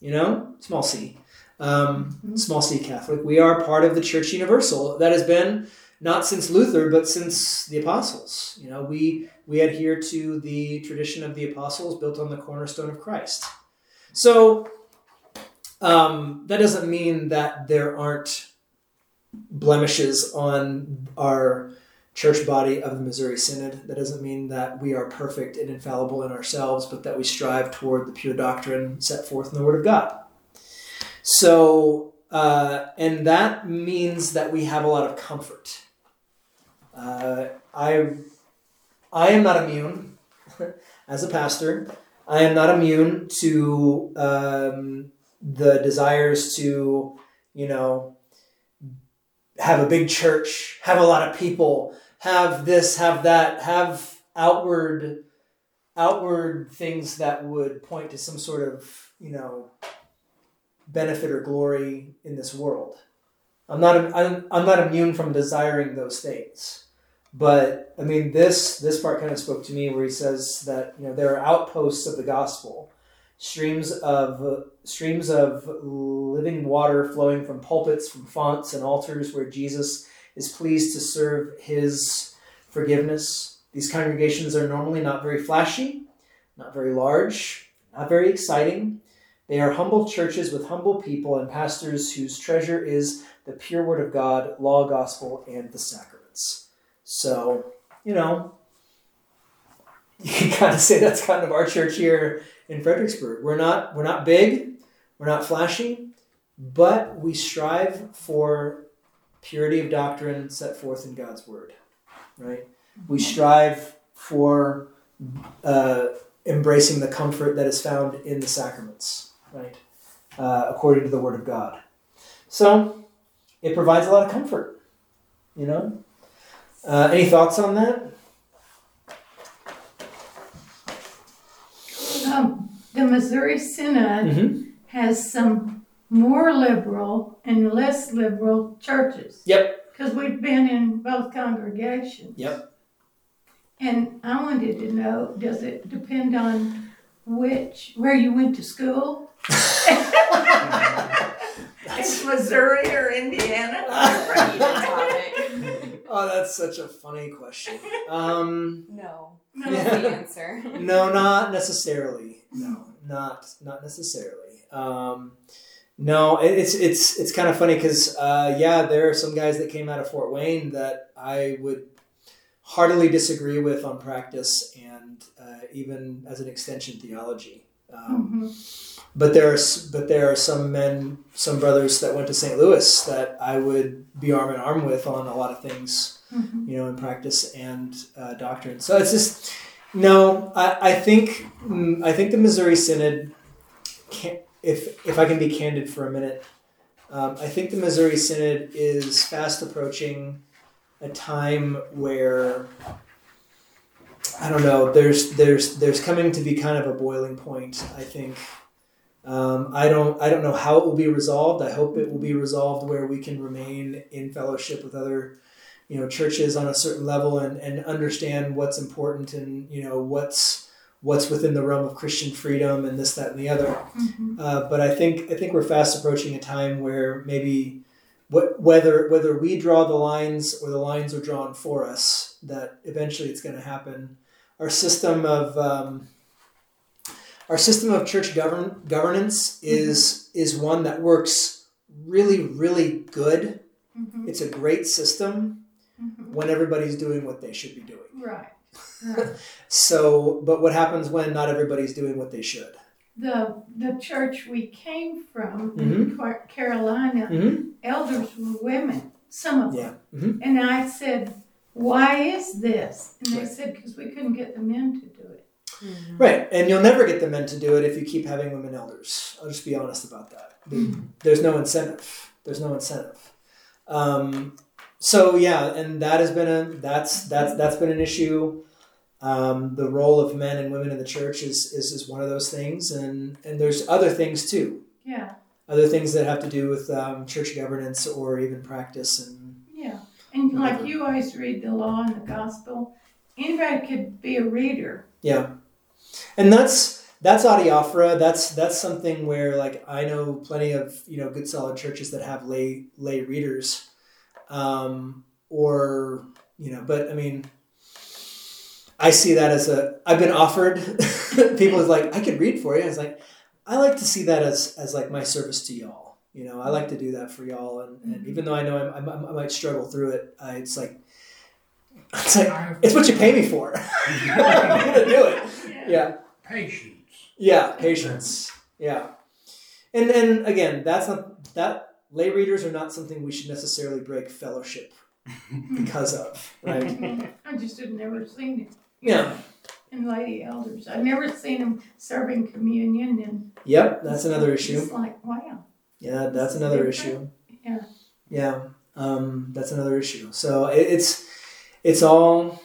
Speaker 1: you know, small c, um, small c Catholic. We are part of the Church Universal that has been not since Luther, but since the apostles. You know, we we adhere to the tradition of the apostles built on the cornerstone of Christ. So um, that doesn't mean that there aren't blemishes on our church body of the Missouri Synod. That doesn't mean that we are perfect and infallible in ourselves, but that we strive toward the pure doctrine set forth in the Word of God. So, uh, and that means that we have a lot of comfort. Uh, I, I am not immune [LAUGHS] as a pastor. I am not immune to um, the desires to, you know, have a big church, have a lot of people, have this, have that, have outward outward things that would point to some sort of, you know, benefit or glory in this world. I'm not I'm, I'm not immune from desiring those things. But I mean this this part kind of spoke to me where he says that, you know, there are outposts of the gospel streams of streams of living water flowing from pulpits, from fonts and altars where Jesus is pleased to serve his forgiveness. These congregations are normally not very flashy, not very large, not very exciting. They are humble churches with humble people and pastors whose treasure is the pure word of God, law, gospel, and the sacraments. So, you know, [LAUGHS] you can kind of say that's kind of our church here in Fredericksburg. We're not we're not big, we're not flashy, but we strive for purity of doctrine set forth in God's word. Right? We strive for uh, embracing the comfort that is found in the sacraments. Right? Uh, according to the word of God. So it provides a lot of comfort. You know. Uh, any thoughts on that?
Speaker 5: Um, the Missouri Synod
Speaker 1: Mm-hmm.
Speaker 5: has some more liberal and less liberal churches.
Speaker 1: Yep.
Speaker 5: Because we've been in both congregations.
Speaker 1: Yep.
Speaker 5: And I wanted to know, does it depend on which, where you went to school? It's Missouri or Indiana? [LAUGHS]
Speaker 1: Oh, that's such a funny question. Um,
Speaker 3: No.
Speaker 5: No.
Speaker 3: That's the answer.
Speaker 1: no, not necessarily. No, not not necessarily. Um, no, it's it's it's kind of funny because uh, yeah, there are some guys that came out of Fort Wayne that I would heartily disagree with on practice and uh, even as an extension theology. Um,
Speaker 5: Mhm.
Speaker 1: but there are but there are some men, some brothers that went to St. Louis that I would be arm in arm with on a lot of things
Speaker 5: Mhm.
Speaker 1: you know, in practice and uh, doctrine. So it's just no. I, I think mm, I think the Missouri Synod. Can, if if I can be candid for a minute, um, I think the Missouri Synod is fast approaching a time where I don't know. There's there's there's coming to be kind of a boiling point. I think. Um, I don't I don't know how it will be resolved. I hope it will be resolved where we can remain in fellowship with other you know churches on a certain level and, and understand what's important and you know what's what's within the realm of Christian freedom and this that and the other.
Speaker 5: Mhm.
Speaker 1: Uh, but I think I think we're fast approaching a time where maybe what, whether whether we draw the lines or the lines are drawn for us, that eventually it's going to happen. Our system of um, our system of church govern, governance is is one that works really really good.
Speaker 5: Mhm.
Speaker 1: It's a great system
Speaker 5: Mhm.
Speaker 1: when everybody's doing what they should be doing.
Speaker 5: Right. Right. [LAUGHS]
Speaker 1: So, but what happens when not everybody's doing what they should?
Speaker 5: The the church we came from
Speaker 1: Mm-hmm.
Speaker 5: in Car- Carolina,
Speaker 1: Mhm.
Speaker 5: elders were women, some of them.
Speaker 1: Yeah. hmm
Speaker 5: And I said, "Why is this?" And they
Speaker 1: Right.
Speaker 5: said, "Because we couldn't get the men to do it."
Speaker 1: Right, and you'll never get the men to do it if you keep having women elders. I'll just be honest about that. There's no incentive. There's no incentive. Um, so yeah, and that has been a that's that's that's been an issue. Um, the role of men and women in the church is, is is one of those things, and and there's other things too.
Speaker 5: Yeah,
Speaker 1: Other things that have to do with um, church governance or even practice and
Speaker 5: yeah. And like you always read the law and the gospel, anybody could be a reader.
Speaker 1: Yeah, and that's that's adiaphora. That's that's something where like I know plenty of you know good solid churches that have lay lay readers, um, or you know, but I mean, I see that as a I've been offered. [LAUGHS] people is like I could read for you. I was like I like to see that as as like my service to y'all. You know, I like to do that for y'all, and, and even though I know I, I, I might struggle through it, I, it's like it's like it's what you pay me for. [LAUGHS] I'm gonna do it. Yeah.
Speaker 2: patience.
Speaker 1: Yeah, patience. Yeah. And and again, that's not that lay readers are not something we should necessarily break fellowship [LAUGHS] because of, right? [LAUGHS]
Speaker 5: I just had never seen it
Speaker 1: Yeah.
Speaker 5: in lady elders. I've never seen them serving communion, and
Speaker 1: Yep, that's another issue.
Speaker 5: It's like wow.
Speaker 1: Yeah, that's another issue.
Speaker 5: Yeah.
Speaker 1: Yeah. Um, that's another issue. So it, it's it's all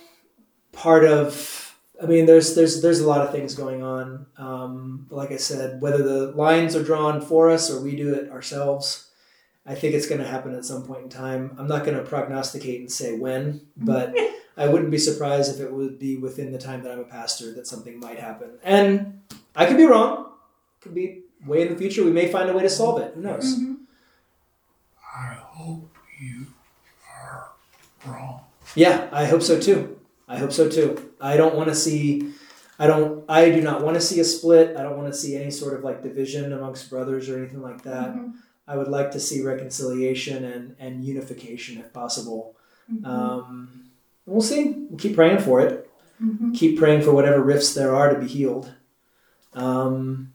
Speaker 1: part of I mean, there's there's there's a lot of things going on. Um, like I said, whether the lines are drawn for us or we do it ourselves, I think it's going to happen at some point in time. I'm not going to prognosticate and say when, [LAUGHS] but I wouldn't be surprised if it would be within the time that I'm a pastor that something might happen. And I could be wrong. Could be way in the future. We may find a way to solve it. Who knows?
Speaker 5: Mhm.
Speaker 2: I hope you are wrong.
Speaker 1: Yeah, I hope so too. I hope so too. I don't want to see. I don't. I do not want to see a split. I don't want to see any sort of like division amongst brothers or anything like that.
Speaker 5: Mhm.
Speaker 1: I would like to see reconciliation and and unification if possible.
Speaker 5: Mhm.
Speaker 1: Um, we'll see. We'll keep praying for it.
Speaker 5: Mhm.
Speaker 1: Keep praying for whatever rifts there are to be healed. Um,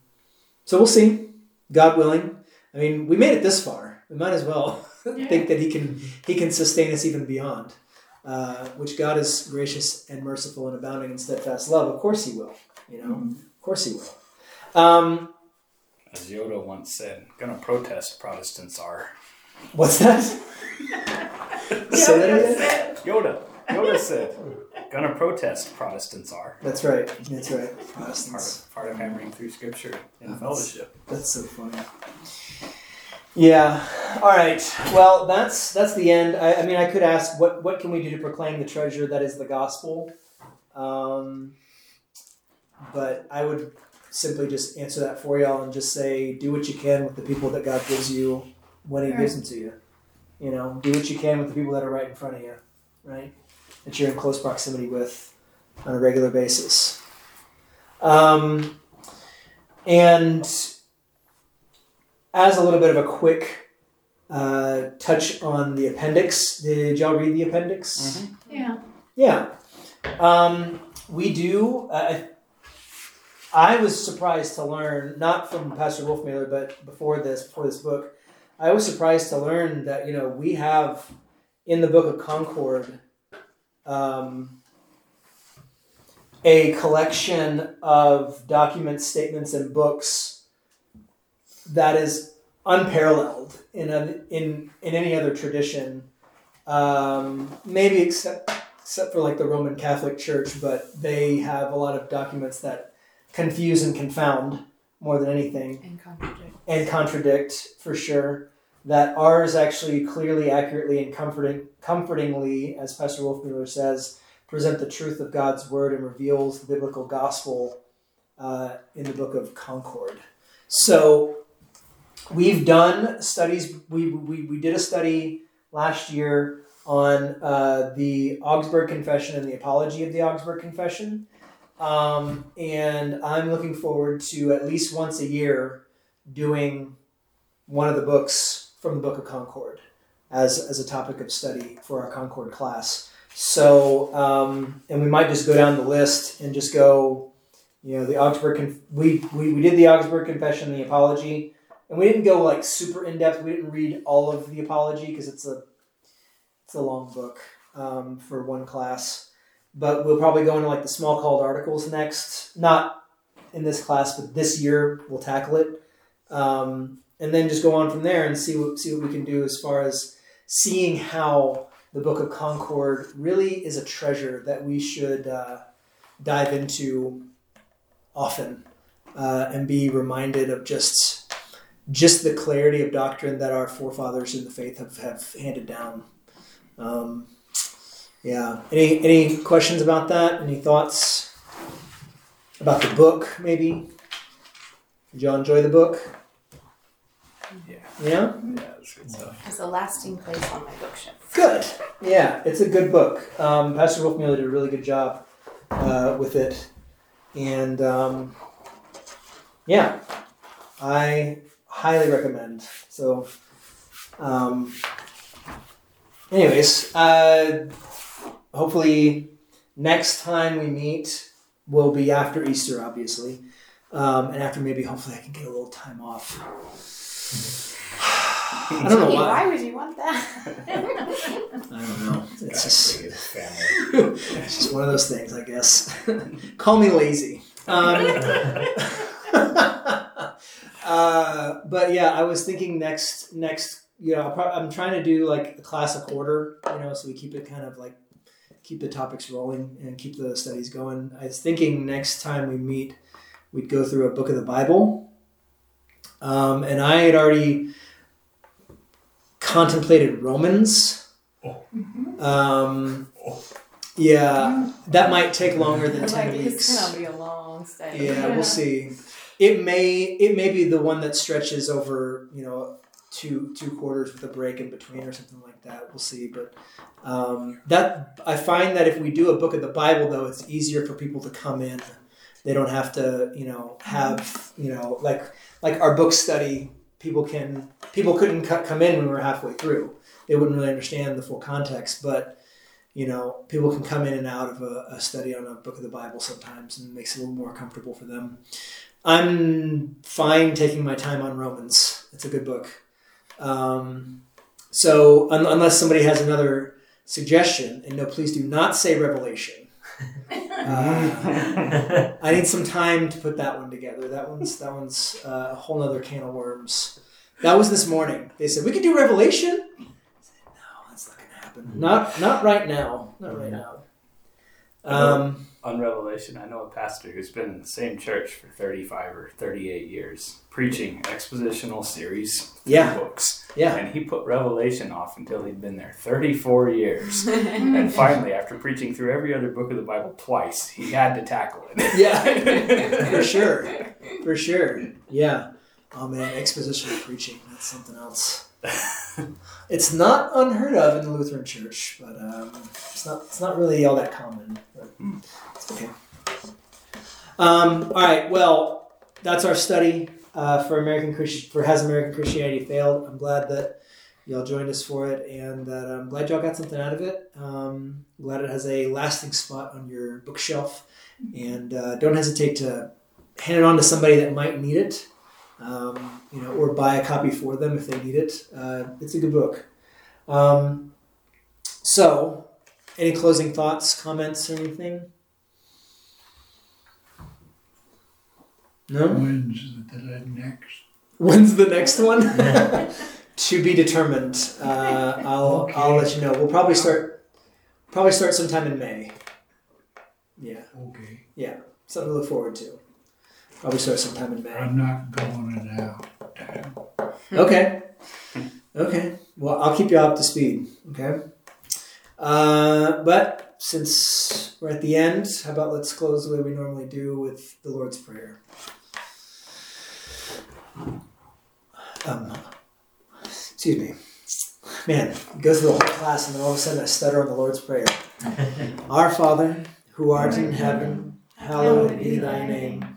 Speaker 1: so we'll see. God willing. I mean, we made it this far. We might as well [LAUGHS]
Speaker 5: Yeah.
Speaker 1: think that He can He can sustain us even beyond. Uh, which God is gracious and merciful and abounding in steadfast love. Of course He will. You know, of course He will. Um,
Speaker 4: As Yoda once said, gonna protest Protestants are.
Speaker 1: What's that? [LAUGHS] Say that
Speaker 5: Yoda
Speaker 1: again?
Speaker 5: said,
Speaker 4: Yoda. Yoda said, "Gonna protest." Protestants are
Speaker 1: That's right. That's right.
Speaker 4: part
Speaker 1: Protestants.
Speaker 4: of, part of hammering through Scripture in
Speaker 1: That's-
Speaker 4: fellowship.
Speaker 1: That's so funny. Yeah. All right. Well, that's that's the end. I, I mean, I could ask what what can we do to proclaim the treasure that is the gospel, um, but I would simply just answer that for y'all and just say, do what you can with the people that God gives you when He gives them to you. You know, do what you can with the people that are right in front of you, right? That you're in close proximity with on a regular basis. Um, and as a little bit of a quick uh, touch on the appendix, did y'all read the appendix?
Speaker 5: yeah,
Speaker 1: Yeah. Um, we do. Uh, I was surprised to learn, not from Pastor Wolfmueller, but before this, before this book, I was surprised to learn that you know we have in the Book of Concord um, a collection of documents, statements, and books that is unparalleled in a, in in any other tradition, um, maybe except except for like the Roman Catholic Church, but they have a lot of documents that confuse and confound more than anything
Speaker 3: And contradict.
Speaker 1: and contradict for sure. That ours actually clearly, accurately, and comforting, comfortingly, as Pastor Wolfmueller says, present the truth of God's word and reveals the biblical gospel uh, in the book of Concord. So we've done studies. We, we, we did a study last year on uh, the Augsburg Confession and the apology of the Augsburg Confession. Um, and I'm looking forward to at least once a year doing one of the books from the Book of Concord as, as a topic of study for our Concord class. So, um, and we might just go down the list and just go, you know, the Augsburg, Conf- we, we, we did the Augsburg Confession, the Apology, and we didn't go like super in depth. We didn't read all of the Apology because it's a, it's a long book um, for one class. But we'll probably go into like the Smalcald Articles next. Not in this class, but this year we'll tackle it. Um, and then just go on from there and see what see what we can do as far as seeing how the Book of Concord really is a treasure that we should uh, dive into often uh, and be reminded of just just the clarity of doctrine that our forefathers in the faith have, have handed down. Um, yeah. Any any questions about that? Any thoughts about the book? Maybe. Did y'all enjoy the book?
Speaker 4: Yeah.
Speaker 1: Yeah.
Speaker 4: Yeah, that's good stuff.
Speaker 3: Has a lasting place on my bookshelf.
Speaker 1: Good. Yeah, it's a good book. Um, Pastor Wolfmueller did a really good job uh, with it, and um, yeah, I highly recommend. So, um, anyways, uh, hopefully next time we meet will be after Easter, obviously, um, and after maybe hopefully I can get a little time off. I don't know why.
Speaker 3: why would you want that? [LAUGHS]
Speaker 1: I don't know. It's just.
Speaker 4: family. [LAUGHS]
Speaker 1: it's just one of those things, I guess. [LAUGHS] Call me lazy. Um, uh, but yeah, I was thinking next, next, you know, pro- I'm trying to do like a classic order, you know, so we keep it kind of like keep the topics rolling and keep the studies going. I was thinking next time we meet, we'd go through a book of the Bible. Um, and I had already contemplated Romans. Um, yeah, that might take longer than ten
Speaker 3: like,
Speaker 1: weeks.
Speaker 3: it's gonna be a long study.
Speaker 1: Yeah,
Speaker 5: Yeah.
Speaker 1: we'll [LAUGHS] see. It may it may be the one that stretches over you know two two quarters with a break in between or something like that. We'll see, but um, that I find that if we do a book of the Bible though, it's easier for people to come in. They don't have to you know have you know like like our book study. People can people couldn't come in when we were halfway through. They wouldn't really understand the full context, but you know, people can come in and out of a, a study on a book of the Bible sometimes and it makes it a little more comfortable for them. I'm fine taking my time on Romans. It's a good book. Um, so, un- unless somebody has another suggestion, and no, please do not say Revelation. Uh, I need some time to put that one together. That one's that one's uh, a whole other can of worms. That was this morning. They said we could do Revelation. Said, no, that's not gonna happen. Not not right now. Not right now. Um,
Speaker 4: On Revelation, I know a pastor who's been in the same church for 35 or 38 years, preaching expositional series, three
Speaker 1: Yeah.
Speaker 4: books.
Speaker 1: yeah,
Speaker 4: And he put Revelation off until he'd been there 34 years. [LAUGHS] and finally, after preaching through every other book of the Bible twice, he had to tackle it.
Speaker 1: yeah, [LAUGHS] for sure, for sure. Yeah. Oh man, expositional preaching—that's something else. [LAUGHS] It's not unheard of in the Lutheran Church, but um, it's not it's not really all that common. But it's okay. Um, all right. Well, that's our study uh, for American Christi- for Has American Christianity Failed? I'm glad that y'all joined us for it, and that I'm glad y'all got something out of it. Um, glad it has a lasting spot on your bookshelf, and uh, don't hesitate to hand it on to somebody that might need it. Um, you know, or buy a copy for them if they need it. Uh, it's a good book. Um, so, any closing thoughts, comments, or anything? No.
Speaker 2: When's the next?
Speaker 1: When's the next one? [LAUGHS] to be determined. Uh, I'll I'll let you know. We'll probably start probably start sometime in May. Yeah,
Speaker 2: Okay. Yeah.
Speaker 1: Something to look forward to. Probably start sometime in May.
Speaker 2: I'm not going it out.
Speaker 1: Okay. Okay. Well, I'll keep you up to speed. Okay. Uh, but since we're at the end, how about let's close the way we normally do with the Lord's Prayer. Um, excuse me. Man, go through the whole class and then all of a sudden I stutter on the Lord's Prayer. [LAUGHS] Our Father, who art in heaven, hallowed be thy name.